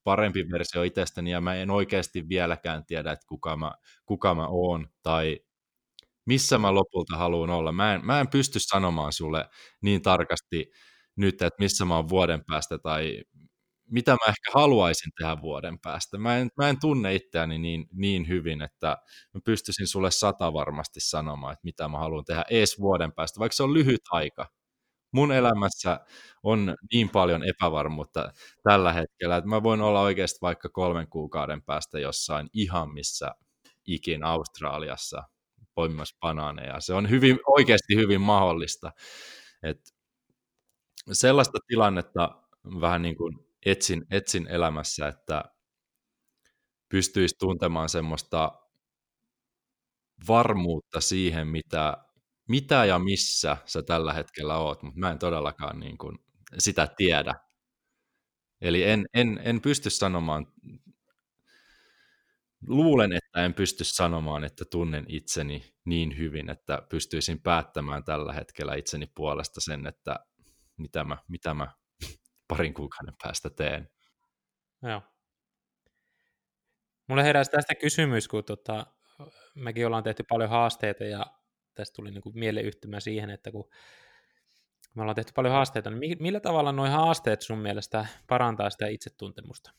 parempi versio itsestäni ja mä en oikeasti vieläkään tiedä, että kuka mä, kuka mä oon tai missä mä lopulta haluan olla. Mä en, mä en pysty sanomaan sulle niin tarkasti nyt, että missä mä oon vuoden päästä tai mitä mä ehkä haluaisin tehdä vuoden päästä. Mä en, mä en tunne itseäni niin, niin hyvin, että mä pystyisin sulle sata varmasti sanomaan, että mitä mä haluan tehdä ees vuoden päästä, vaikka se on lyhyt aika mun elämässä on niin paljon epävarmuutta tällä hetkellä, että mä voin olla oikeasti vaikka kolmen kuukauden päästä jossain ihan missä ikin Australiassa poimimassa banaaneja. Se on hyvin, oikeasti hyvin mahdollista. Et sellaista tilannetta vähän niin kuin etsin, etsin elämässä, että pystyisi tuntemaan semmoista varmuutta siihen, mitä, mitä ja missä sä tällä hetkellä oot, mutta mä en todellakaan niin kuin sitä tiedä. Eli en, en, en pysty sanomaan, luulen, että en pysty sanomaan, että tunnen itseni niin hyvin, että pystyisin päättämään tällä hetkellä itseni puolesta sen, että mitä mä, mitä mä parin kuukauden päästä teen. Joo. Mulle heräsi tästä kysymys, kun tota, mekin ollaan tehty paljon haasteita ja tästä tuli niin mieleyhtymä siihen, että kun me ollaan tehty paljon haasteita, niin millä tavalla nuo haasteet sun mielestä parantaa sitä itsetuntemusta?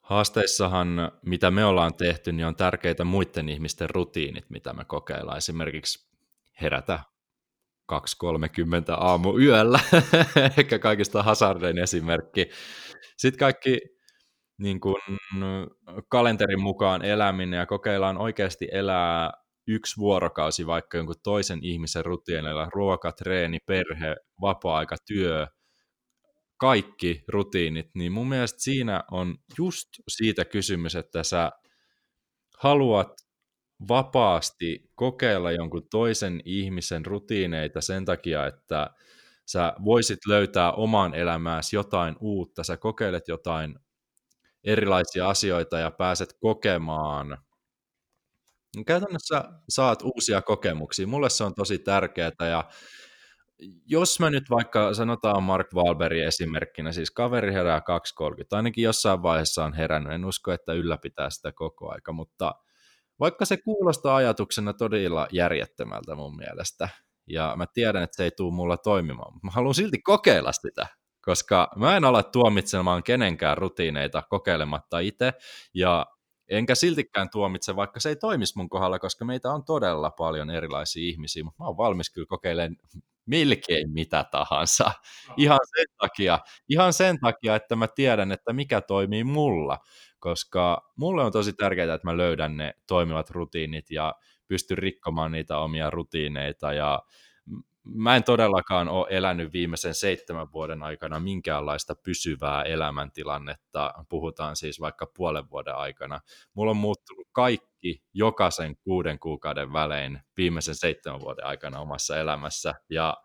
Haasteissahan, mitä me ollaan tehty, niin on tärkeitä muiden ihmisten rutiinit, mitä me kokeillaan. Esimerkiksi herätä 2.30 aamu yöllä, ehkä kaikista hazardein esimerkki. Sitten kaikki niin kuin, kalenterin mukaan eläminen ja kokeillaan oikeasti elää yksi vuorokausi vaikka jonkun toisen ihmisen rutiineilla, ruoka, treeni, perhe, vapaa-aika, työ, kaikki rutiinit, niin mun mielestä siinä on just siitä kysymys, että sä haluat vapaasti kokeilla jonkun toisen ihmisen rutiineita sen takia, että sä voisit löytää oman elämääsi jotain uutta, sä kokeilet jotain erilaisia asioita ja pääset kokemaan. Käytännössä saat uusia kokemuksia. Mulle se on tosi tärkeää ja jos mä nyt vaikka sanotaan Mark Wahlbergin esimerkkinä, siis kaveri herää 2.30, ainakin jossain vaiheessa on herännyt, en usko, että ylläpitää sitä koko aika, mutta vaikka se kuulostaa ajatuksena todella järjettömältä mun mielestä, ja mä tiedän, että se ei tule mulla toimimaan, mutta mä haluan silti kokeilla sitä, koska mä en ala tuomitsemaan kenenkään rutiineita kokeilematta itse, ja enkä siltikään tuomitse, vaikka se ei toimisi mun kohdalla, koska meitä on todella paljon erilaisia ihmisiä, mutta mä oon valmis kyllä kokeilemaan melkein mitä tahansa. Ihan sen takia, ihan sen takia, että mä tiedän, että mikä toimii mulla, koska mulle on tosi tärkeää, että mä löydän ne toimivat rutiinit ja pystyn rikkomaan niitä omia rutiineita ja mä en todellakaan ole elänyt viimeisen seitsemän vuoden aikana minkäänlaista pysyvää elämäntilannetta, puhutaan siis vaikka puolen vuoden aikana. Mulla on muuttunut kaikki jokaisen kuuden kuukauden välein viimeisen seitsemän vuoden aikana omassa elämässä, ja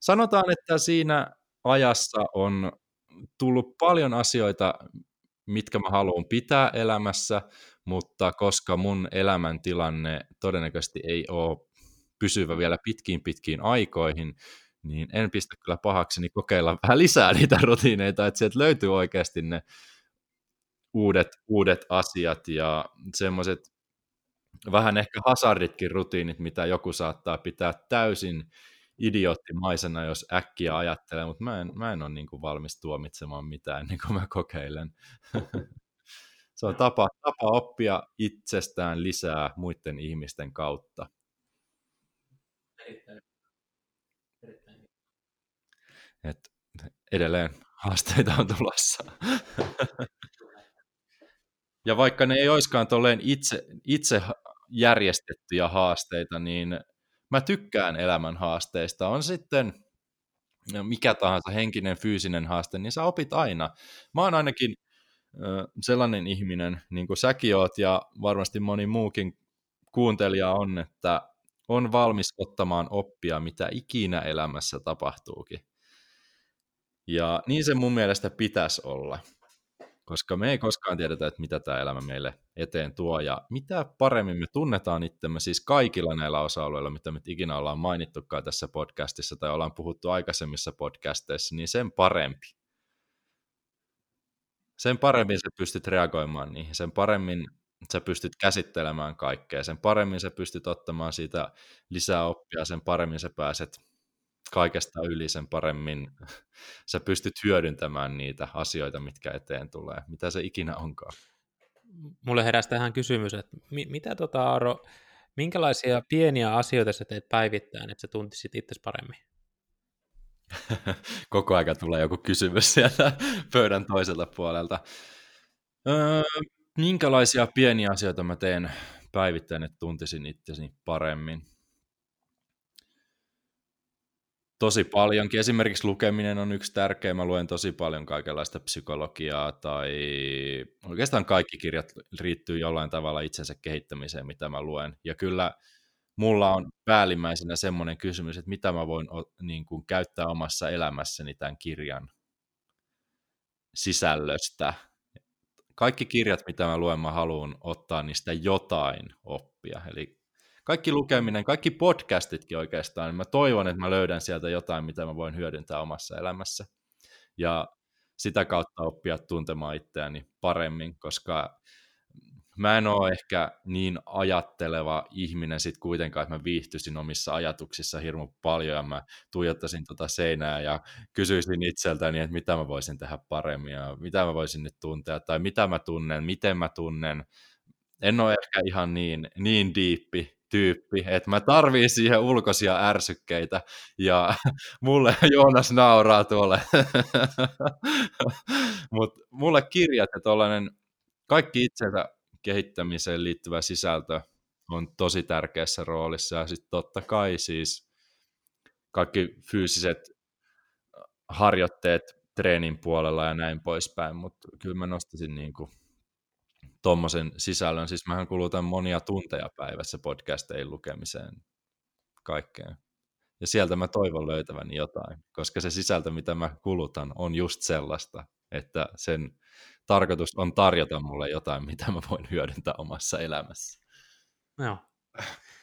sanotaan, että siinä ajassa on tullut paljon asioita, mitkä mä haluan pitää elämässä, mutta koska mun elämäntilanne todennäköisesti ei ole pysyvä vielä pitkiin pitkiin aikoihin, niin en pistä kyllä pahakseni kokeilla vähän lisää niitä rutiineita, että sieltä löytyy oikeasti ne uudet, uudet asiat ja semmoiset vähän ehkä hazarditkin rutiinit, mitä joku saattaa pitää täysin idioottimaisena, jos äkkiä ajattelee, mutta mä en, mä en ole niin kuin valmis tuomitsemaan mitään ennen kuin mä kokeilen. Se on tapa, tapa oppia itsestään lisää muiden ihmisten kautta. Erittäin. Erittäin. Et edelleen haasteita on tulossa. ja vaikka ne ei olisikaan tolleen itse, itse järjestettyjä haasteita, niin mä tykkään elämän haasteista. On sitten mikä tahansa henkinen, fyysinen haaste, niin sä opit aina. Mä oon ainakin sellainen ihminen, niin kuin säkin oot ja varmasti moni muukin kuuntelija on, että on valmis ottamaan oppia, mitä ikinä elämässä tapahtuukin. Ja niin se mun mielestä pitäisi olla, koska me ei koskaan tiedetä, että mitä tämä elämä meille eteen tuo, ja mitä paremmin me tunnetaan itsemme, siis kaikilla näillä osa-alueilla, mitä me ikinä ollaan mainittukaan tässä podcastissa, tai ollaan puhuttu aikaisemmissa podcasteissa, niin sen parempi. Sen paremmin sä pystyt reagoimaan niihin, sen paremmin sä pystyt käsittelemään kaikkea, sen paremmin sä pystyt ottamaan siitä lisää oppia, sen paremmin sä pääset kaikesta yli, sen paremmin sä pystyt hyödyntämään niitä asioita, mitkä eteen tulee, mitä se ikinä onkaan. Mulle heräsi tähän kysymys, että mi- mitä tota Aaro, minkälaisia pieniä asioita sä teet päivittäin, että sä tuntisit itse paremmin? Koko aika tulee joku kysymys sieltä pöydän toiselta puolelta. Öö, minkälaisia pieniä asioita mä teen päivittäin, että tuntisin itseni paremmin? tosi paljonkin. Esimerkiksi lukeminen on yksi tärkeä. Mä luen tosi paljon kaikenlaista psykologiaa tai oikeastaan kaikki kirjat riittyy jollain tavalla itsensä kehittämiseen, mitä mä luen. Ja kyllä mulla on päällimmäisenä semmoinen kysymys, että mitä mä voin niin kuin, käyttää omassa elämässäni tämän kirjan sisällöstä. Kaikki kirjat, mitä mä luen, mä haluan ottaa niistä jotain oppia. Eli kaikki lukeminen, kaikki podcastitkin oikeastaan, niin mä toivon, että mä löydän sieltä jotain, mitä mä voin hyödyntää omassa elämässä. Ja sitä kautta oppia tuntemaan itseäni paremmin, koska mä en ole ehkä niin ajatteleva ihminen sit kuitenkaan, että mä viihtyisin omissa ajatuksissa hirmu paljon ja mä tuijottaisin tota seinää ja kysyisin itseltäni, että mitä mä voisin tehdä paremmin ja mitä mä voisin nyt tuntea tai mitä mä tunnen, miten mä tunnen. En ole ehkä ihan niin, niin diippi tyyppi, että mä tarviin siihen ulkoisia ärsykkeitä ja mulle Joonas nauraa tuolle. Mutta mulle kirjat ja tollainen kaikki itsensä kehittämiseen liittyvä sisältö on tosi tärkeässä roolissa ja sitten totta kai siis kaikki fyysiset harjoitteet treenin puolella ja näin poispäin, mutta kyllä mä nostaisin niin kuin tuommoisen sisällön. Siis mähän kulutan monia tunteja päivässä podcastein lukemiseen kaikkeen. Ja sieltä mä toivon löytäväni jotain, koska se sisältö, mitä mä kulutan, on just sellaista, että sen tarkoitus on tarjota mulle jotain, mitä mä voin hyödyntää omassa elämässä. Joo.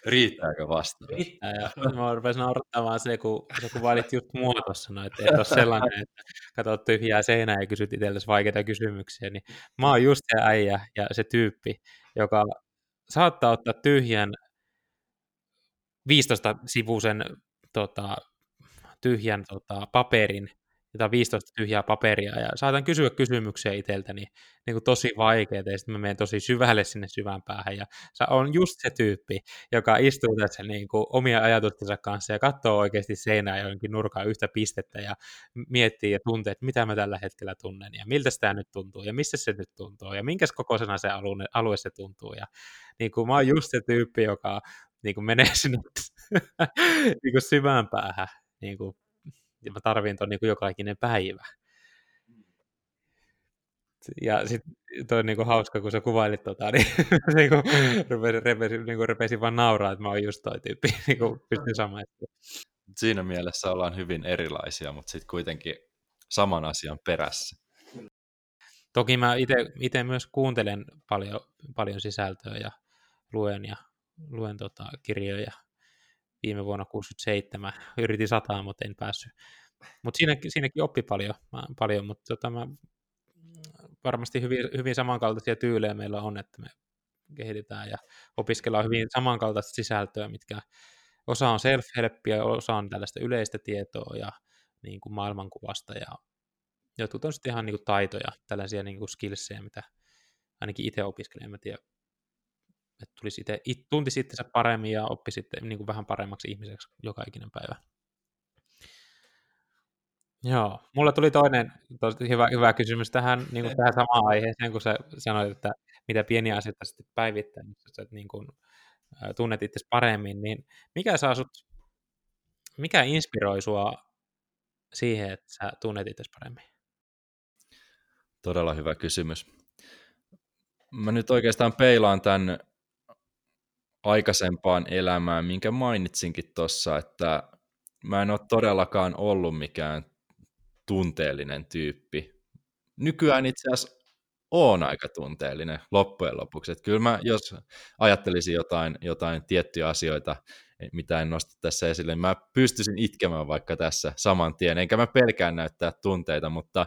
Riittääkö vasta? Riittää, ja mä rupesin naurattamaan se, kun sä kuvailit just mua tuossa, no, että et ole sellainen, että katsot tyhjää seinää ja kysyt itsellesi vaikeita kysymyksiä, niin mä oon just se äijä ja se tyyppi, joka saattaa ottaa tyhjän 15-sivuisen tota, tyhjän tota, paperin jotain 15 tyhjää paperia ja saatan kysyä kysymyksiä itseltäni niin kuin tosi vaikeita ja sitten mä menen tosi syvälle sinne syvään päähän ja se on just se tyyppi, joka istuu tässä niin kuin omia ajatustensa kanssa ja katsoo oikeasti seinää jonkin nurkaan yhtä pistettä ja miettii ja tuntee, että mitä mä tällä hetkellä tunnen ja miltä sitä nyt tuntuu ja missä se nyt tuntuu ja minkä kokoisena se alue, alue se tuntuu ja niin kuin mä oon just se tyyppi, joka niin kuin menee sinne niin kuin syvään päähän niin kuin ja mä tarvin ton niin joka ikinen päivä. Ja sitten toi on niinku hauska, kun sä kuvailit tota, niin niinku, rupesin, rupesin, niinku, rupesin vaan nauraa, että mä oon just toi tyyppi, niinku, pystyn samaistumaan. Siinä mielessä ollaan hyvin erilaisia, mutta sitten kuitenkin saman asian perässä. Toki mä itse myös kuuntelen paljon, paljon sisältöä ja luen, ja, luen tota, kirjoja viime vuonna 67. Yritin sataa, mutta en päässyt. Mutta siinäkin, siinäkin oppi paljon, paljon mutta tota, mä, varmasti hyvin, hyvin samankaltaisia tyylejä meillä on, että me kehitetään ja opiskellaan hyvin samankaltaista sisältöä, mitkä osa on self-helppiä, osa on tällaista yleistä tietoa ja niin kuin maailmankuvasta ja jotkut on sitten ihan niin kuin taitoja, tällaisia niin kuin skillsejä, mitä ainakin itse opiskelen, en mä tiedä, että tulisi itse, tuntisi itsensä paremmin ja oppisi sitten niin kuin vähän paremmaksi ihmiseksi joka ikinen päivä. Joo, mulla tuli toinen tosi hyvä, hyvä kysymys tähän, niin kuin tähän samaan aiheeseen, kun sä sanoit, että mitä pieniä asioita sitten päivittäin, niin sä niin kuin, tunnet itse paremmin, niin mikä saa sut, mikä inspiroi sua siihen, että sä tunnet itse paremmin? Todella hyvä kysymys. Mä nyt oikeastaan peilaan tämän aikaisempaan elämään, minkä mainitsinkin tuossa, että mä en ole todellakaan ollut mikään tunteellinen tyyppi. Nykyään itse asiassa on aika tunteellinen loppujen lopuksi. Että kyllä mä, jos ajattelisin jotain, jotain tiettyjä asioita, mitä en nosta tässä esille, niin mä pystyisin itkemään vaikka tässä saman tien, enkä mä pelkään näyttää tunteita, mutta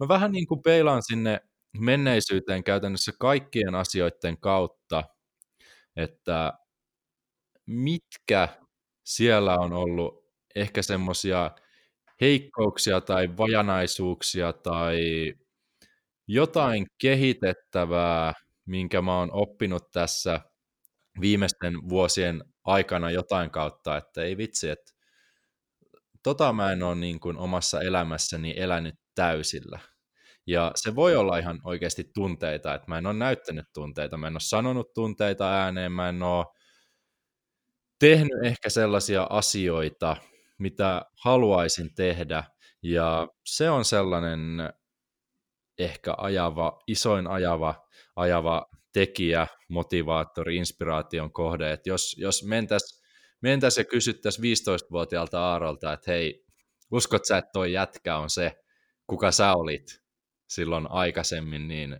mä vähän niin kuin peilaan sinne menneisyyteen käytännössä kaikkien asioiden kautta, että mitkä siellä on ollut ehkä semmoisia heikkouksia tai vajanaisuuksia tai jotain kehitettävää, minkä mä oon oppinut tässä viimeisten vuosien aikana jotain kautta, että ei vitsi, että tota mä en ole niin kuin omassa elämässäni elänyt täysillä. Ja se voi olla ihan oikeasti tunteita, että mä en ole näyttänyt tunteita, mä en ole sanonut tunteita ääneen, mä en ole tehnyt ehkä sellaisia asioita, mitä haluaisin tehdä, ja se on sellainen ehkä ajava, isoin ajava, ajava tekijä, motivaattori, inspiraation kohde, että jos, jos mentäisiin mentäisi ja kysyttäisiin 15-vuotiaalta Aarolta, että hei, uskot sä, että toi jätkä on se, kuka sä olit silloin aikaisemmin, niin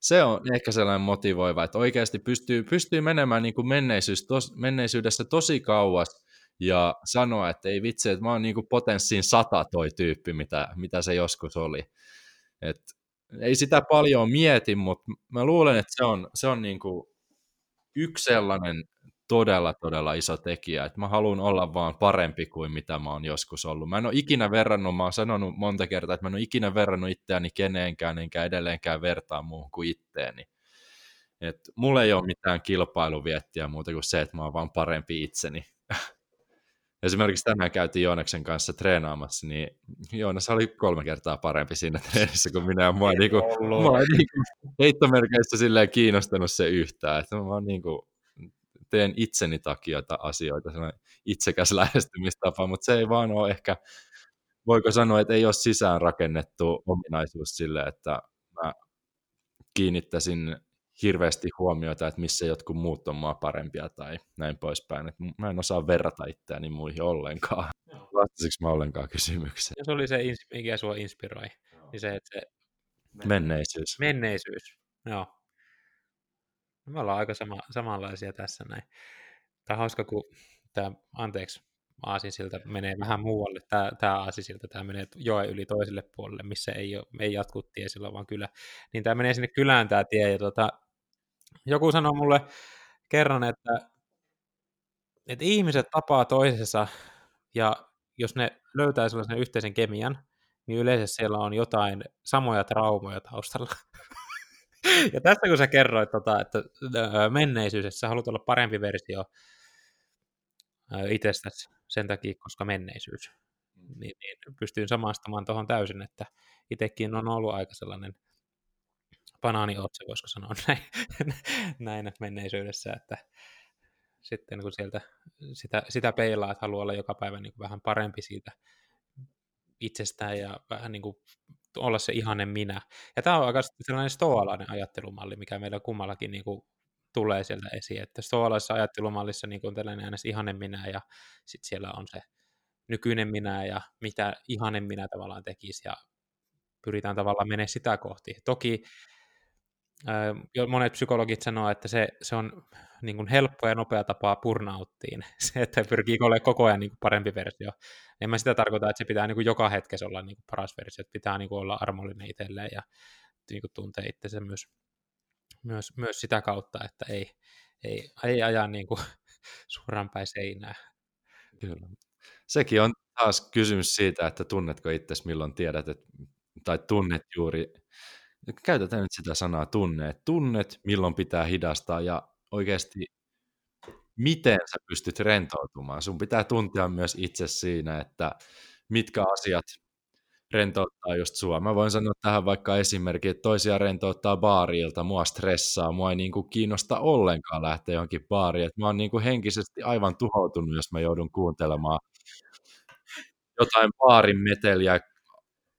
se on ehkä sellainen motivoiva, että oikeasti pystyy, pystyy menemään niin kuin menneisyys, tos, menneisyydessä tosi kauas ja sanoa, että ei vitsi, että mä oon niin kuin potenssiin sata toi tyyppi, mitä, mitä se joskus oli. Et ei sitä paljon mieti, mutta mä luulen, että se on, se on niin kuin yksi sellainen todella, todella iso tekijä, että mä haluan olla vaan parempi kuin mitä mä oon joskus ollut. Mä en ole ikinä verrannut, mä oon sanonut monta kertaa, että mä en ole ikinä verrannut itseäni keneenkään, enkä edelleenkään vertaa muuhun kuin itteeni. Et mulla ei ole mitään kilpailuviettiä muuta kuin se, että mä oon vaan parempi itseni. Esimerkiksi tänään käytiin Joonaksen kanssa treenaamassa, niin Joonas oli kolme kertaa parempi siinä treenissä kuin minä. Mua, ei niinku, mua ei niinku heittomerkeissä silleen kiinnostanut se yhtään. Että mä oon niinku, teen itseni takia asioita, sellainen itsekäs lähestymistapa, mutta se ei vaan ole ehkä, voiko sanoa, että ei ole sisään rakennettu ominaisuus sille, että mä kiinnittäisin hirveästi huomiota, että missä jotkut muut on mua parempia tai näin poispäin. Et mä en osaa verrata itseäni muihin ollenkaan. Vastasiko mä ollenkaan kysymykseen? Ja se oli se, mikä sua inspiroi. Niin se, että se menneisyys. Menneisyys, joo. Me ollaan aika sama, samanlaisia tässä näin. Tämä on hauska, kun tämä, anteeksi, Aasinsilta menee vähän muualle. Tämä, tämä Aasinsilta, tämä menee joen yli toiselle puolelle, missä ei, ole, ei jatku tie sillä vaan kylä. Niin tämä menee sinne kylään tämä tie. Ja tota, joku sanoi mulle kerran, että, että ihmiset tapaa toisessa ja jos ne löytää sellaisen yhteisen kemian, niin yleensä siellä on jotain samoja traumoja taustalla. ja tästä kun sä kerroit, tota, että menneisyys, että sä haluat olla parempi versio itsestäsi sen takia, koska menneisyys, mm. niin, niin pystyn samastamaan tuohon täysin, että itsekin on ollut aika sellainen banaaniotse, voisiko sanoa näin, näin menneisyydessä, että sitten kun sieltä sitä, sitä peilaa, että haluaa olla joka päivä niin vähän parempi siitä itsestään ja vähän niin kuin olla se ihanen minä. Ja tämä on aika sellainen stoalainen ajattelumalli, mikä meillä kummallakin niin kuin tulee sieltä esiin, että stoalaisessa ajattelumallissa niin kuin tällainen äänes ihanen minä ja sitten siellä on se nykyinen minä ja mitä ihanen minä tavallaan tekisi ja pyritään tavallaan menemään sitä kohti. Toki monet psykologit sanoo, että se, se on niin kuin helppo ja nopea tapa burnouttiin, se, että pyrkii olemaan koko ajan niin kuin parempi versio. En mä sitä tarkoita, että se pitää niin kuin joka hetkessä olla niin kuin paras versio, että pitää niin kuin olla armollinen itselleen ja niin kuin tuntee itsensä myös, myös, myös sitä kautta, että ei, ei, ei aja niin kuin suoraan päin seinää. Kyllä. Sekin on taas kysymys siitä, että tunnetko itsesi milloin tiedät, että, tai tunnet juuri käytetään nyt sitä sanaa tunne, että tunnet, milloin pitää hidastaa ja oikeasti miten sä pystyt rentoutumaan. Sun pitää tuntea myös itse siinä, että mitkä asiat rentouttaa just sua. Mä voin sanoa tähän vaikka esimerkki, että toisia rentouttaa baarilta, mua stressaa, mua ei niinku kiinnosta ollenkaan lähteä johonkin baariin. Et mä oon niinku henkisesti aivan tuhoutunut, jos mä joudun kuuntelemaan jotain baarin meteliä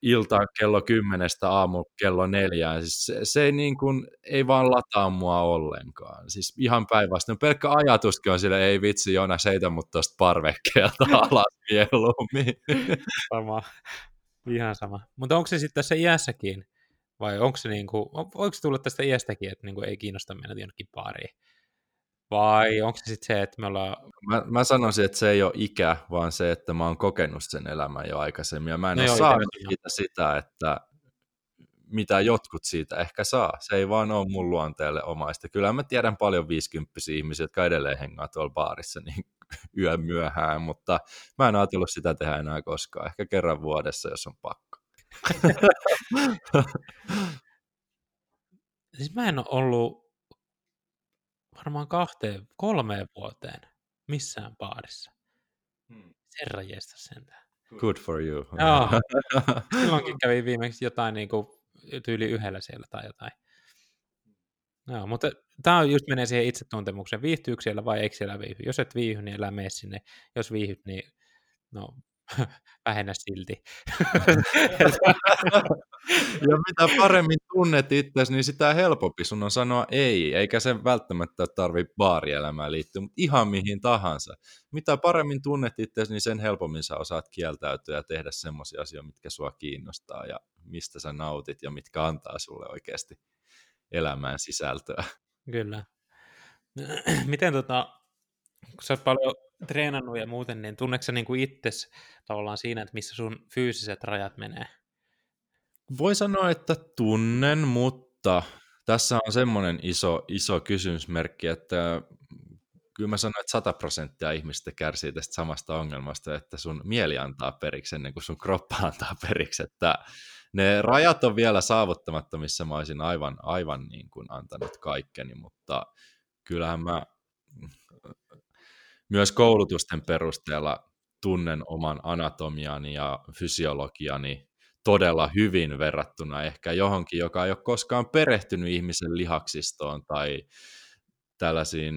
ilta kello kymmenestä aamu kello neljään. Siis se, se ei, niin kuin, ei vaan lataa mua ollenkaan. Siis ihan päinvastoin. Pelkkä ajatuskin on sille, ei vitsi Jona, seitä mut tuosta parvekkeelta alas mieluummin. Sama. Ihan sama. Mutta onko se sitten tässä iässäkin? Vai onko se, niinku, voiko se tulla tästä iästäkin, että niinku ei kiinnosta mennä jonnekin baariin? Vai onko se sitten se, että me ollaan... Mä, mä sanoisin, että se ei ole ikä, vaan se, että mä oon kokenut sen elämän jo aikaisemmin. Ja mä en no ole saanut siitä sitä, että mitä jotkut siitä ehkä saa. Se ei vaan ole mun luonteelle omaista. Kyllä mä tiedän paljon 50 ihmisiä, jotka edelleen hengaa tuolla baarissa niin yön myöhään, mutta mä en ajatellut sitä tehdä enää koskaan. Ehkä kerran vuodessa, jos on pakko. siis mä en ole ollut varmaan kahteen, kolmeen vuoteen missään baarissa. Hmm. Serrajeesta sentään. Good for you. Joo. Silloinkin kävi viimeksi jotain niin kuin, tyyli yhdellä siellä tai jotain. Joo, mutta tämä on just menee siihen itsetuntemukseen. Viihtyykö siellä vai eikö siellä viihdy? Jos et viihdy, niin älä mene sinne. Jos viihdyt, niin no vähennä silti. ja mitä paremmin tunnet itsesi, niin sitä helpompi sun on sanoa ei, eikä se välttämättä tarvitse baarielämään liittyä, mutta ihan mihin tahansa. Mitä paremmin tunnet itsesi, niin sen helpommin sä osaat kieltäytyä ja tehdä semmoisia asioita, mitkä sua kiinnostaa ja mistä sä nautit ja mitkä antaa sulle oikeasti elämään sisältöä. Kyllä. Miten tota, kun sä oot paljon treenannut ja muuten, niin tunneeko sä niin kuin itses tavallaan siinä, että missä sun fyysiset rajat menee? Voi sanoa, että tunnen, mutta tässä on semmoinen iso, iso kysymysmerkki, että kyllä mä sanon, että 100 prosenttia ihmistä kärsii tästä samasta ongelmasta, että sun mieli antaa periksi ennen kuin sun kroppa antaa periksi, että ne rajat on vielä saavuttamatta, missä mä olisin aivan, aivan niin kuin antanut kaikkeni, mutta kyllähän mä myös koulutusten perusteella tunnen oman anatomiani ja fysiologiani todella hyvin verrattuna ehkä johonkin, joka ei ole koskaan perehtynyt ihmisen lihaksistoon tai tällaisiin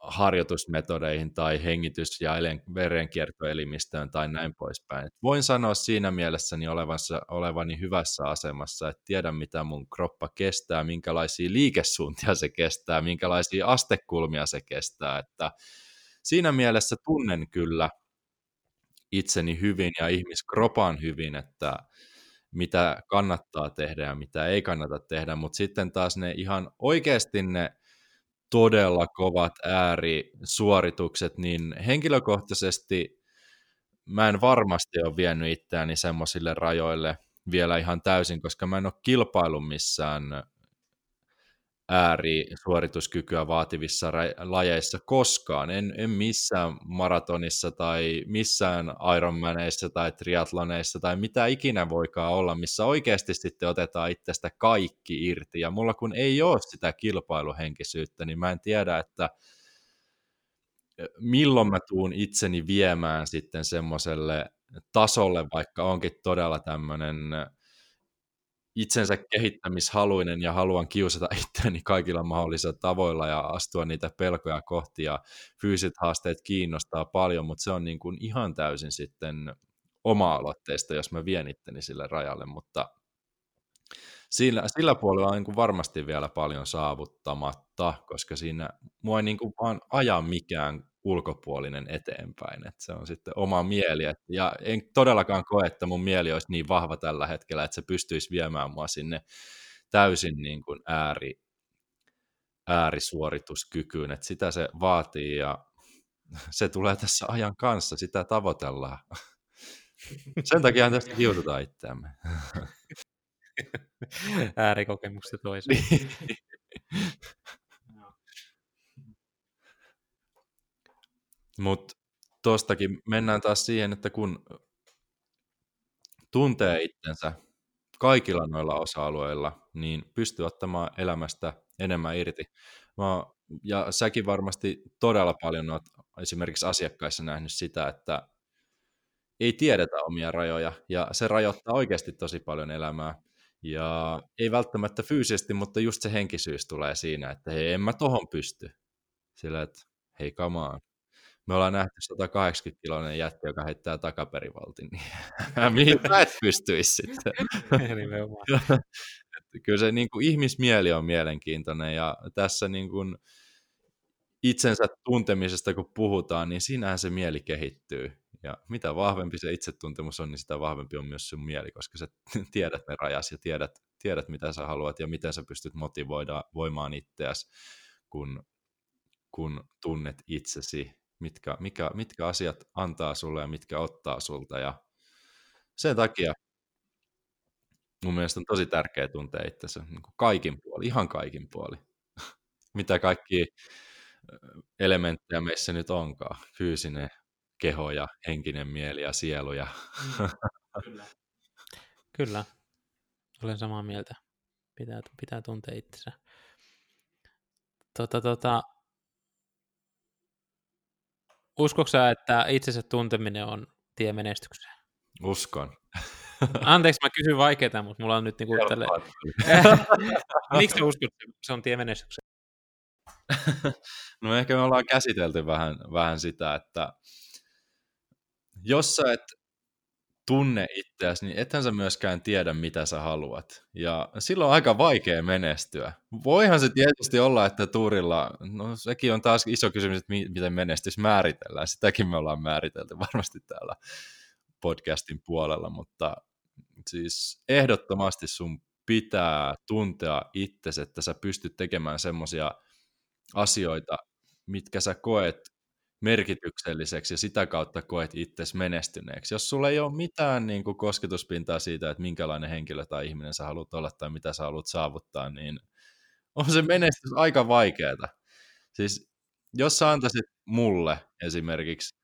harjoitusmetodeihin tai hengitys- ja verenkiertoelimistöön tai näin poispäin. Et voin sanoa siinä mielessäni olevassa, olevani hyvässä asemassa, että tiedän mitä mun kroppa kestää, minkälaisia liikesuuntia se kestää, minkälaisia astekulmia se kestää, että siinä mielessä tunnen kyllä itseni hyvin ja ihmiskropan hyvin, että mitä kannattaa tehdä ja mitä ei kannata tehdä, mutta sitten taas ne ihan oikeasti ne todella kovat äärisuoritukset, niin henkilökohtaisesti mä en varmasti ole vienyt itseäni semmoisille rajoille vielä ihan täysin, koska mä en ole kilpailu missään äärisuorituskykyä vaativissa lajeissa koskaan. En, en missään maratonissa tai missään Ironmaneissa tai triatloneissa tai mitä ikinä voikaan olla, missä oikeasti sitten otetaan itsestä kaikki irti. Ja mulla kun ei ole sitä kilpailuhenkisyyttä, niin mä en tiedä, että milloin mä tuun itseni viemään sitten semmoiselle tasolle, vaikka onkin todella tämmöinen itsensä kehittämishaluinen ja haluan kiusata itseäni kaikilla mahdollisilla tavoilla ja astua niitä pelkoja kohti ja fyysiset haasteet kiinnostaa paljon, mutta se on niin kuin ihan täysin sitten oma-aloitteista, jos mä vien itteni sille rajalle, mutta sillä, sillä puolella on niin kuin varmasti vielä paljon saavuttamatta, koska siinä mua ei niin kuin vaan aja mikään ulkopuolinen eteenpäin. että se on sitten oma mieli. Et, ja en todellakaan koe, että mun mieli olisi niin vahva tällä hetkellä, että se pystyisi viemään mua sinne täysin niin kuin ääri, äärisuorituskykyyn. että sitä se vaatii ja se tulee tässä ajan kanssa, sitä tavoitellaan. Sen takia tästä kiusataan itseämme. Äärikokemukset toiseen. Mutta tuostakin mennään taas siihen, että kun tuntee itsensä kaikilla noilla osa-alueilla, niin pystyy ottamaan elämästä enemmän irti. Mä, ja säkin varmasti todella paljon olet esimerkiksi asiakkaissa nähnyt sitä, että ei tiedetä omia rajoja, ja se rajoittaa oikeasti tosi paljon elämää. Ja ei välttämättä fyysisesti, mutta just se henkisyys tulee siinä, että hei, en mä tohon pysty. Sillä, että hei, on me ollaan nähty 180 kiloinen jätti, joka heittää takaperivaltin, niin mihin sä et pystyisi sitten? Kyllä se niin kuin, ihmismieli on mielenkiintoinen ja tässä niin kuin, itsensä tuntemisesta kun puhutaan, niin siinähän se mieli kehittyy. Ja mitä vahvempi se itsetuntemus on, niin sitä vahvempi on myös sun mieli, koska sä tiedät ne rajas ja tiedät, tiedät mitä sä haluat ja miten sä pystyt motivoida voimaan itseäsi, kun, kun tunnet itsesi mitkä, mikä, mitkä asiat antaa sulle ja mitkä ottaa sulta. Ja sen takia mun mielestä on tosi tärkeää tuntea itsensä niin kuin kaikin puoli, ihan kaikin puoli. Mitä kaikki elementtejä meissä nyt onkaan. Fyysinen keho ja henkinen mieli ja sielu. Ja... Mm, kyllä. Kyllä, olen samaa mieltä. Pitää, pitää tuntea itsensä. Tota, tota, Uskotko sä, että itsensä tunteminen on tie menestykseen? Uskon. Anteeksi, mä kysyn vaikeaa, mutta mulla on nyt niinku tälle... Miksi sä uskot, että se on tie menestykseen? no ehkä me ollaan käsitelty vähän, vähän sitä, että jos sä et tunne itseäsi, niin ethän sä myöskään tiedä, mitä sä haluat. Ja silloin on aika vaikea menestyä. Voihan se tietysti olla, että tuurilla, no sekin on taas iso kysymys, että miten menestys määritellään. Sitäkin me ollaan määritelty varmasti täällä podcastin puolella, mutta siis ehdottomasti sun pitää tuntea itsesi, että sä pystyt tekemään semmoisia asioita, mitkä sä koet merkitykselliseksi ja sitä kautta koet itsesi menestyneeksi. Jos sulla ei ole mitään niin kuin kosketuspintaa siitä, että minkälainen henkilö tai ihminen sä haluat olla tai mitä sä haluat saavuttaa, niin on se menestys aika vaikeaa. Siis jos sä antaisit mulle esimerkiksi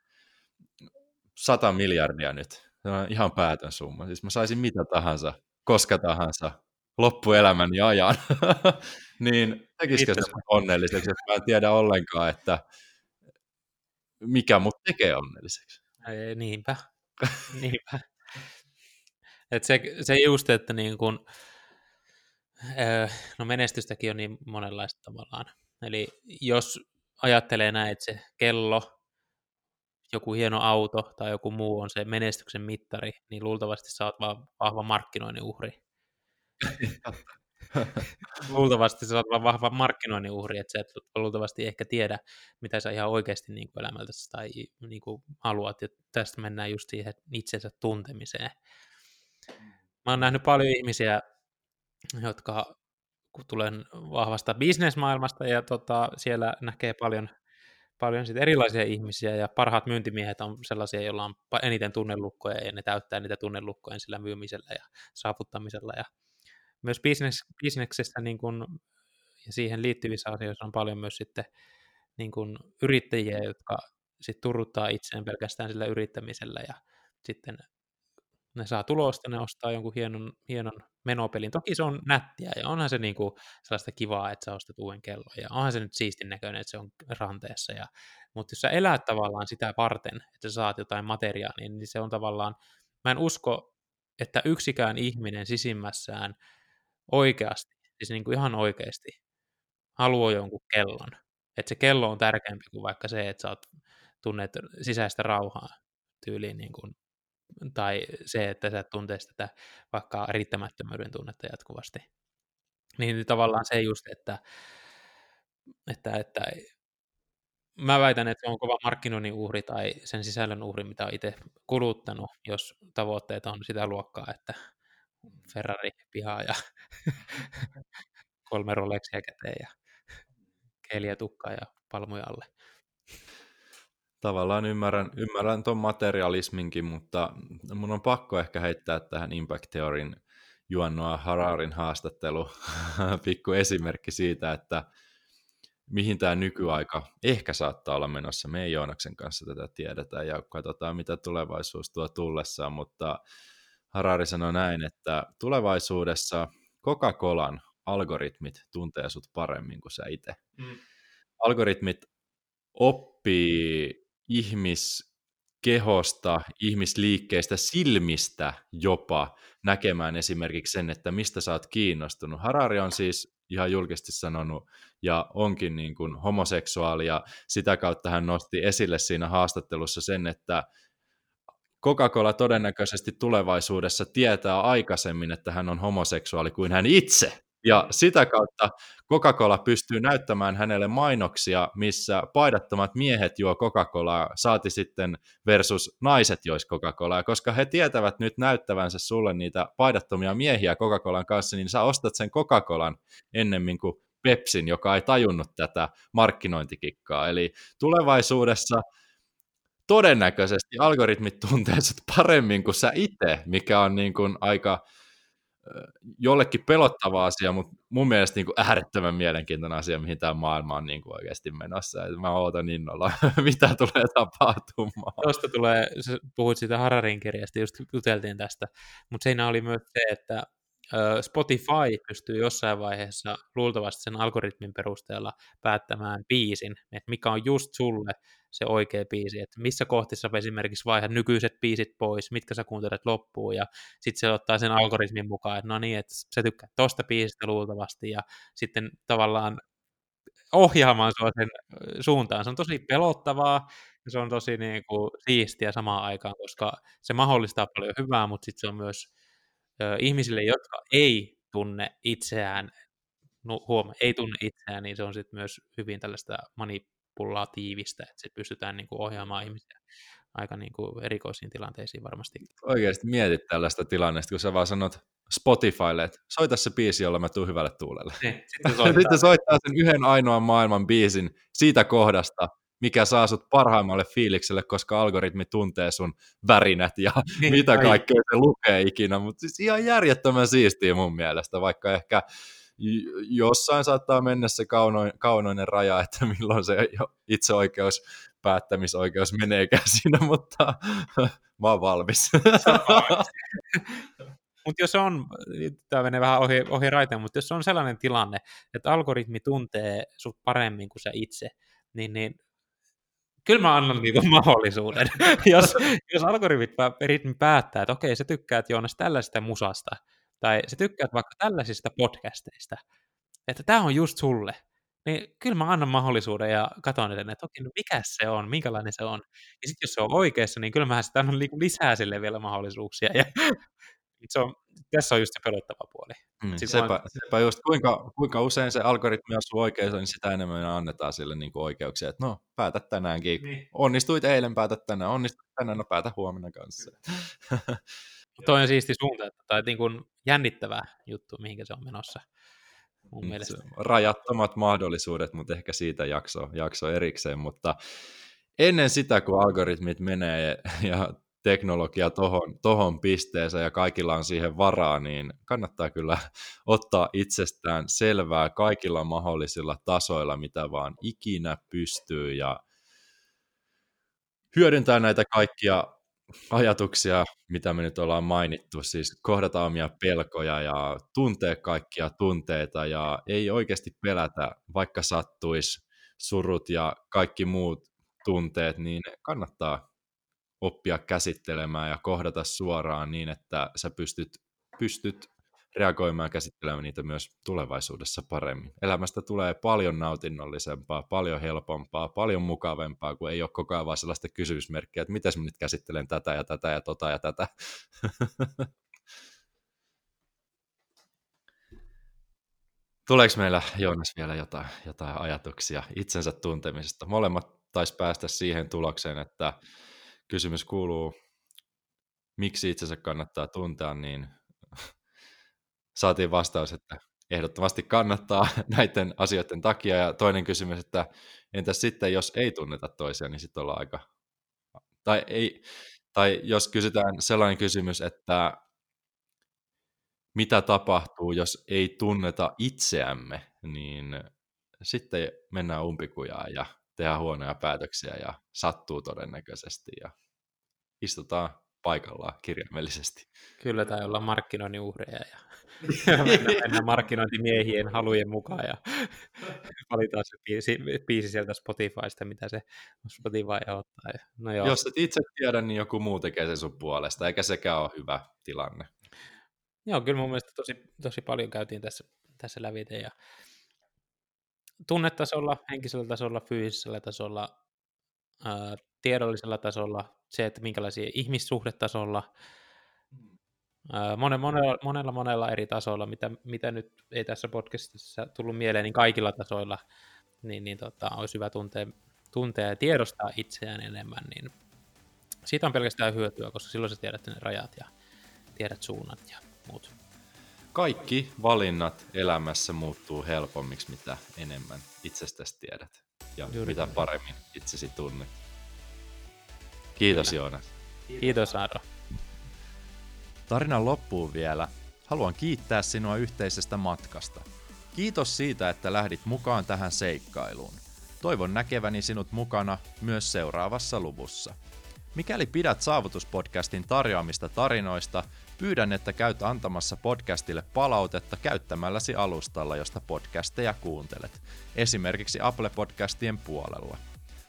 100 miljardia nyt, se on ihan päätön summa. Siis mä saisin mitä tahansa, koska tahansa, loppuelämäni ajan, niin tekisikö se onnelliseksi, jos mä en tiedä ollenkaan, että mikä mut tekee onnelliseksi. Ei, niinpä, niinpä. Et se, se just, että niin kun, no menestystäkin on niin monenlaista tavallaan. Eli jos ajattelee näin, että se kello, joku hieno auto tai joku muu on se menestyksen mittari, niin luultavasti sä oot vaan vahva markkinoinnin uhri. luultavasti oot vaan vahva markkinoinnin uhri, että sä et luultavasti ehkä tiedä, mitä sä ihan oikeasti niin kuin elämältäsi tai niin kuin haluat, ja tästä mennään just siihen itsensä tuntemiseen. Mä oon nähnyt paljon ihmisiä, jotka kun tulen vahvasta bisnesmaailmasta ja tota, siellä näkee paljon, paljon sit erilaisia ihmisiä ja parhaat myyntimiehet on sellaisia, joilla on eniten tunnelukkoja ja ne täyttää niitä tunnelukkoja sillä myymisellä ja saavuttamisella ja myös business, bisneksessä niin kuin, ja siihen liittyvissä asioissa on paljon myös sitten niin kuin yrittäjiä, jotka sitten turruttaa itseään pelkästään sillä yrittämisellä ja sitten ne saa tulosta, ne ostaa jonkun hienon, hienon menopelin. Toki se on nättiä ja onhan se niin kuin sellaista kivaa, että sä ostat uuden kellon ja onhan se nyt siistin näköinen, että se on ranteessa. Ja, mutta jos sä elät tavallaan sitä varten, että sä saat jotain materiaalia, niin se on tavallaan, mä en usko, että yksikään ihminen sisimmässään oikeasti, siis niin kuin ihan oikeasti, haluaa jonkun kellon. Että se kello on tärkeämpi kuin vaikka se, että sä oot tunnet sisäistä rauhaa tyyliin, niin kuin, tai se, että sä tuntee sitä vaikka riittämättömyyden tunnetta jatkuvasti. Niin tavallaan se just, että, että, että mä väitän, että se on kova markkinoinnin uhri tai sen sisällön uhri, mitä on itse kuluttanut, jos tavoitteet on sitä luokkaa, että Ferrari pihaa ja kolme Rolexia käteen ja keeliä tukkaa ja palmuja alle. Tavallaan ymmärrän, ymmärrän tuon materialisminkin, mutta mun on pakko ehkä heittää tähän Impact Theorin Juannoa Hararin haastattelu pikku esimerkki siitä, että mihin tämä nykyaika ehkä saattaa olla menossa. Me ei Joonaksen kanssa tätä tiedetä ja katsotaan, mitä tulevaisuus tuo tullessaan, mutta Harari sanoi näin, että tulevaisuudessa Coca-Colan algoritmit tuntee sut paremmin kuin sä itse. Mm. Algoritmit oppii ihmiskehosta, ihmisliikkeistä, silmistä jopa näkemään esimerkiksi sen, että mistä sä oot kiinnostunut. Harari on siis ihan julkisesti sanonut ja onkin niin kuin homoseksuaali ja sitä kautta hän nosti esille siinä haastattelussa sen, että Coca-Cola todennäköisesti tulevaisuudessa tietää aikaisemmin, että hän on homoseksuaali kuin hän itse. Ja sitä kautta Coca-Cola pystyy näyttämään hänelle mainoksia, missä paidattomat miehet juo Coca-Colaa, saati sitten versus naiset jois Coca-Colaa, koska he tietävät nyt näyttävänsä sulle niitä paidattomia miehiä Coca-Colan kanssa, niin sä ostat sen Coca-Colan ennemmin kuin Pepsin, joka ei tajunnut tätä markkinointikikkaa. Eli tulevaisuudessa todennäköisesti algoritmit tuntee sut paremmin kuin sä itse, mikä on niin kuin aika jollekin pelottava asia, mutta mun mielestä niin kuin äärettömän mielenkiintoinen asia, mihin tämä maailma on niin kuin oikeasti menossa. Et mä ootan innolla, mitä tulee tapahtumaan. Tuosta tulee, puhuit siitä Hararin kirjasta, just juteltiin tästä, mutta siinä oli myös se, että Spotify pystyy jossain vaiheessa luultavasti sen algoritmin perusteella päättämään biisin, että mikä on just sulle se oikea biisi, että missä kohtissa esimerkiksi vaihat nykyiset biisit pois, mitkä sä kuuntelet loppuun, ja sitten se ottaa sen algoritmin mukaan, että no niin, että sä tykkää tosta biisistä luultavasti, ja sitten tavallaan ohjaamaan sua sen suuntaan. Se on tosi pelottavaa, se on tosi niin kuin, siistiä samaan aikaan, koska se mahdollistaa paljon hyvää, mutta sitten se on myös ihmisille, jotka ei tunne itseään, no, huoma, ei tunne itseään, niin se on sitten myös hyvin tällaista manipulatiivista, että sitten pystytään niin kuin, ohjaamaan ihmisiä aika niin kuin, erikoisiin tilanteisiin varmasti. Oikeasti mietit tällaista tilannetta, kun sä vaan sanot Spotifylle, että soita se biisi, jolla mä tuun hyvälle tuulelle. Niin, sitten, sitten soittaa sen yhden ainoan maailman biisin siitä kohdasta, mikä saa sut parhaimmalle fiilikselle, koska algoritmi tuntee sun värinät ja niin, mitä ai. kaikkea se lukee ikinä, mutta siis ihan järjettömän siistiä mun mielestä, vaikka ehkä jossain saattaa mennä se kaunoin, kaunoinen raja, että milloin se itseoikeus, päättämisoikeus meneekään siinä, mutta mä oon valmis. Mutta jos on, tämä menee vähän ohi, ohi raiteen, mutta jos on sellainen tilanne, että algoritmi tuntee sut paremmin kuin sä itse, niin, niin kyllä mä annan niitä mahdollisuuden. jos, jos algoritmi päättää, että okei, sä tykkäät Joonas tällaisesta musasta, tai sä tykkäät vaikka tällaisista podcasteista, että tämä on just sulle, niin kyllä mä annan mahdollisuuden ja katson että okei, no mikä se on, minkälainen se on. Ja sitten jos se on oikeassa, niin kyllä mä sitä annan niinku lisää sille vielä mahdollisuuksia. Ja se on, tässä on just se pelottava puoli. Mm, sepä, vaan... sepä just, kuinka, kuinka usein se algoritmi asuu oikeassa, niin sitä enemmän annetaan sille niin kuin oikeuksia, että no, päätä tänäänkin. Niin. Onnistuit eilen, päätä tänään, onnistuit tänään, no päätä huomenna kanssa. Toi on siisti suunta, tai niin kuin jännittävä juttu, mihinkä se on menossa. Mun mm, mielestä. Rajattomat mahdollisuudet, mutta ehkä siitä jakso, jakso erikseen, mutta ennen sitä, kun algoritmit menee ja teknologia tohon, tohon pisteeseen ja kaikilla on siihen varaa, niin kannattaa kyllä ottaa itsestään selvää kaikilla mahdollisilla tasoilla, mitä vaan ikinä pystyy ja hyödyntää näitä kaikkia ajatuksia, mitä me nyt ollaan mainittu, siis kohdata omia pelkoja ja tuntea kaikkia tunteita ja ei oikeasti pelätä, vaikka sattuisi surut ja kaikki muut tunteet, niin kannattaa oppia käsittelemään ja kohdata suoraan niin, että sä pystyt, pystyt reagoimaan ja käsittelemään niitä myös tulevaisuudessa paremmin. Elämästä tulee paljon nautinnollisempaa, paljon helpompaa, paljon mukavempaa, kun ei ole koko ajan vaan sellaista kysymysmerkkiä, että miten mä nyt käsittelen tätä ja tätä ja tota ja tätä. Tuleeko meillä, Joonas, vielä jotain, jotain ajatuksia itsensä tuntemisesta? Molemmat taisi päästä siihen tulokseen, että kysymys kuuluu, miksi itsensä kannattaa tuntea, niin saatiin vastaus, että ehdottomasti kannattaa näiden asioiden takia. Ja toinen kysymys, että entäs sitten, jos ei tunneta toisia, niin sitten ollaan aika... Tai, ei, tai jos kysytään sellainen kysymys, että mitä tapahtuu, jos ei tunneta itseämme, niin sitten mennään umpikujaan ja tehdään huonoja päätöksiä ja sattuu todennäköisesti ja istutaan paikallaan kirjaimellisesti. Kyllä, tai olla markkinoinnin uhreja ja, ja mennä, mennä markkinointimiehien halujen mukaan ja valitaan se biisi, biisi sieltä Spotifysta, mitä se Spotify ottaa. No joo. Jos et itse tiedä, niin joku muu tekee sen sun puolesta, eikä sekään ole hyvä tilanne. Joo, kyllä mun mielestä tosi, tosi paljon käytiin tässä, tässä lävite ja tunnetasolla, henkisellä tasolla, fyysisellä tasolla, ää, tiedollisella tasolla, se, että minkälaisia ihmissuhdetasolla, ää, monella, monella, monella eri tasolla, mitä, mitä nyt ei tässä podcastissa tullut mieleen, niin kaikilla tasoilla, niin, niin tota, olisi hyvä tuntea, tuntea ja tiedostaa itseään enemmän, niin siitä on pelkästään hyötyä, koska silloin sä tiedät ne rajat ja tiedät suunnat ja muut. Kaikki valinnat elämässä muuttuu helpommiksi, mitä enemmän itsestäsi tiedät ja Juuri mitä paremmin itsesi tunnet. Kiitos Kyllä. Joonas. Kiitos Aaro. Tarinan loppuun vielä. Haluan kiittää sinua yhteisestä matkasta. Kiitos siitä, että lähdit mukaan tähän seikkailuun. Toivon näkeväni sinut mukana myös seuraavassa luvussa. Mikäli pidät Saavutuspodcastin tarjoamista tarinoista, pyydän, että käyt antamassa podcastille palautetta käyttämälläsi alustalla, josta podcasteja kuuntelet, esimerkiksi Apple-podcastien puolella.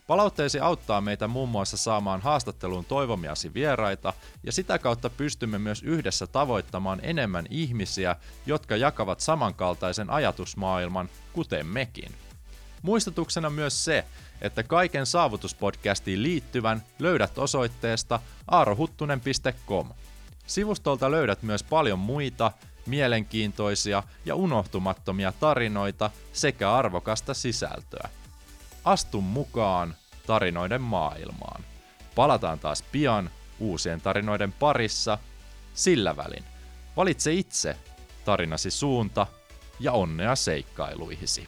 Palautteesi auttaa meitä muun muassa saamaan haastatteluun toivomiasi vieraita, ja sitä kautta pystymme myös yhdessä tavoittamaan enemmän ihmisiä, jotka jakavat samankaltaisen ajatusmaailman, kuten mekin. Muistutuksena myös se, että kaiken saavutuspodcastiin liittyvän löydät osoitteesta aarohuttunen.com. Sivustolta löydät myös paljon muita mielenkiintoisia ja unohtumattomia tarinoita sekä arvokasta sisältöä. Astu mukaan tarinoiden maailmaan. Palataan taas pian uusien tarinoiden parissa. Sillä välin valitse itse tarinasi suunta ja onnea seikkailuihisi.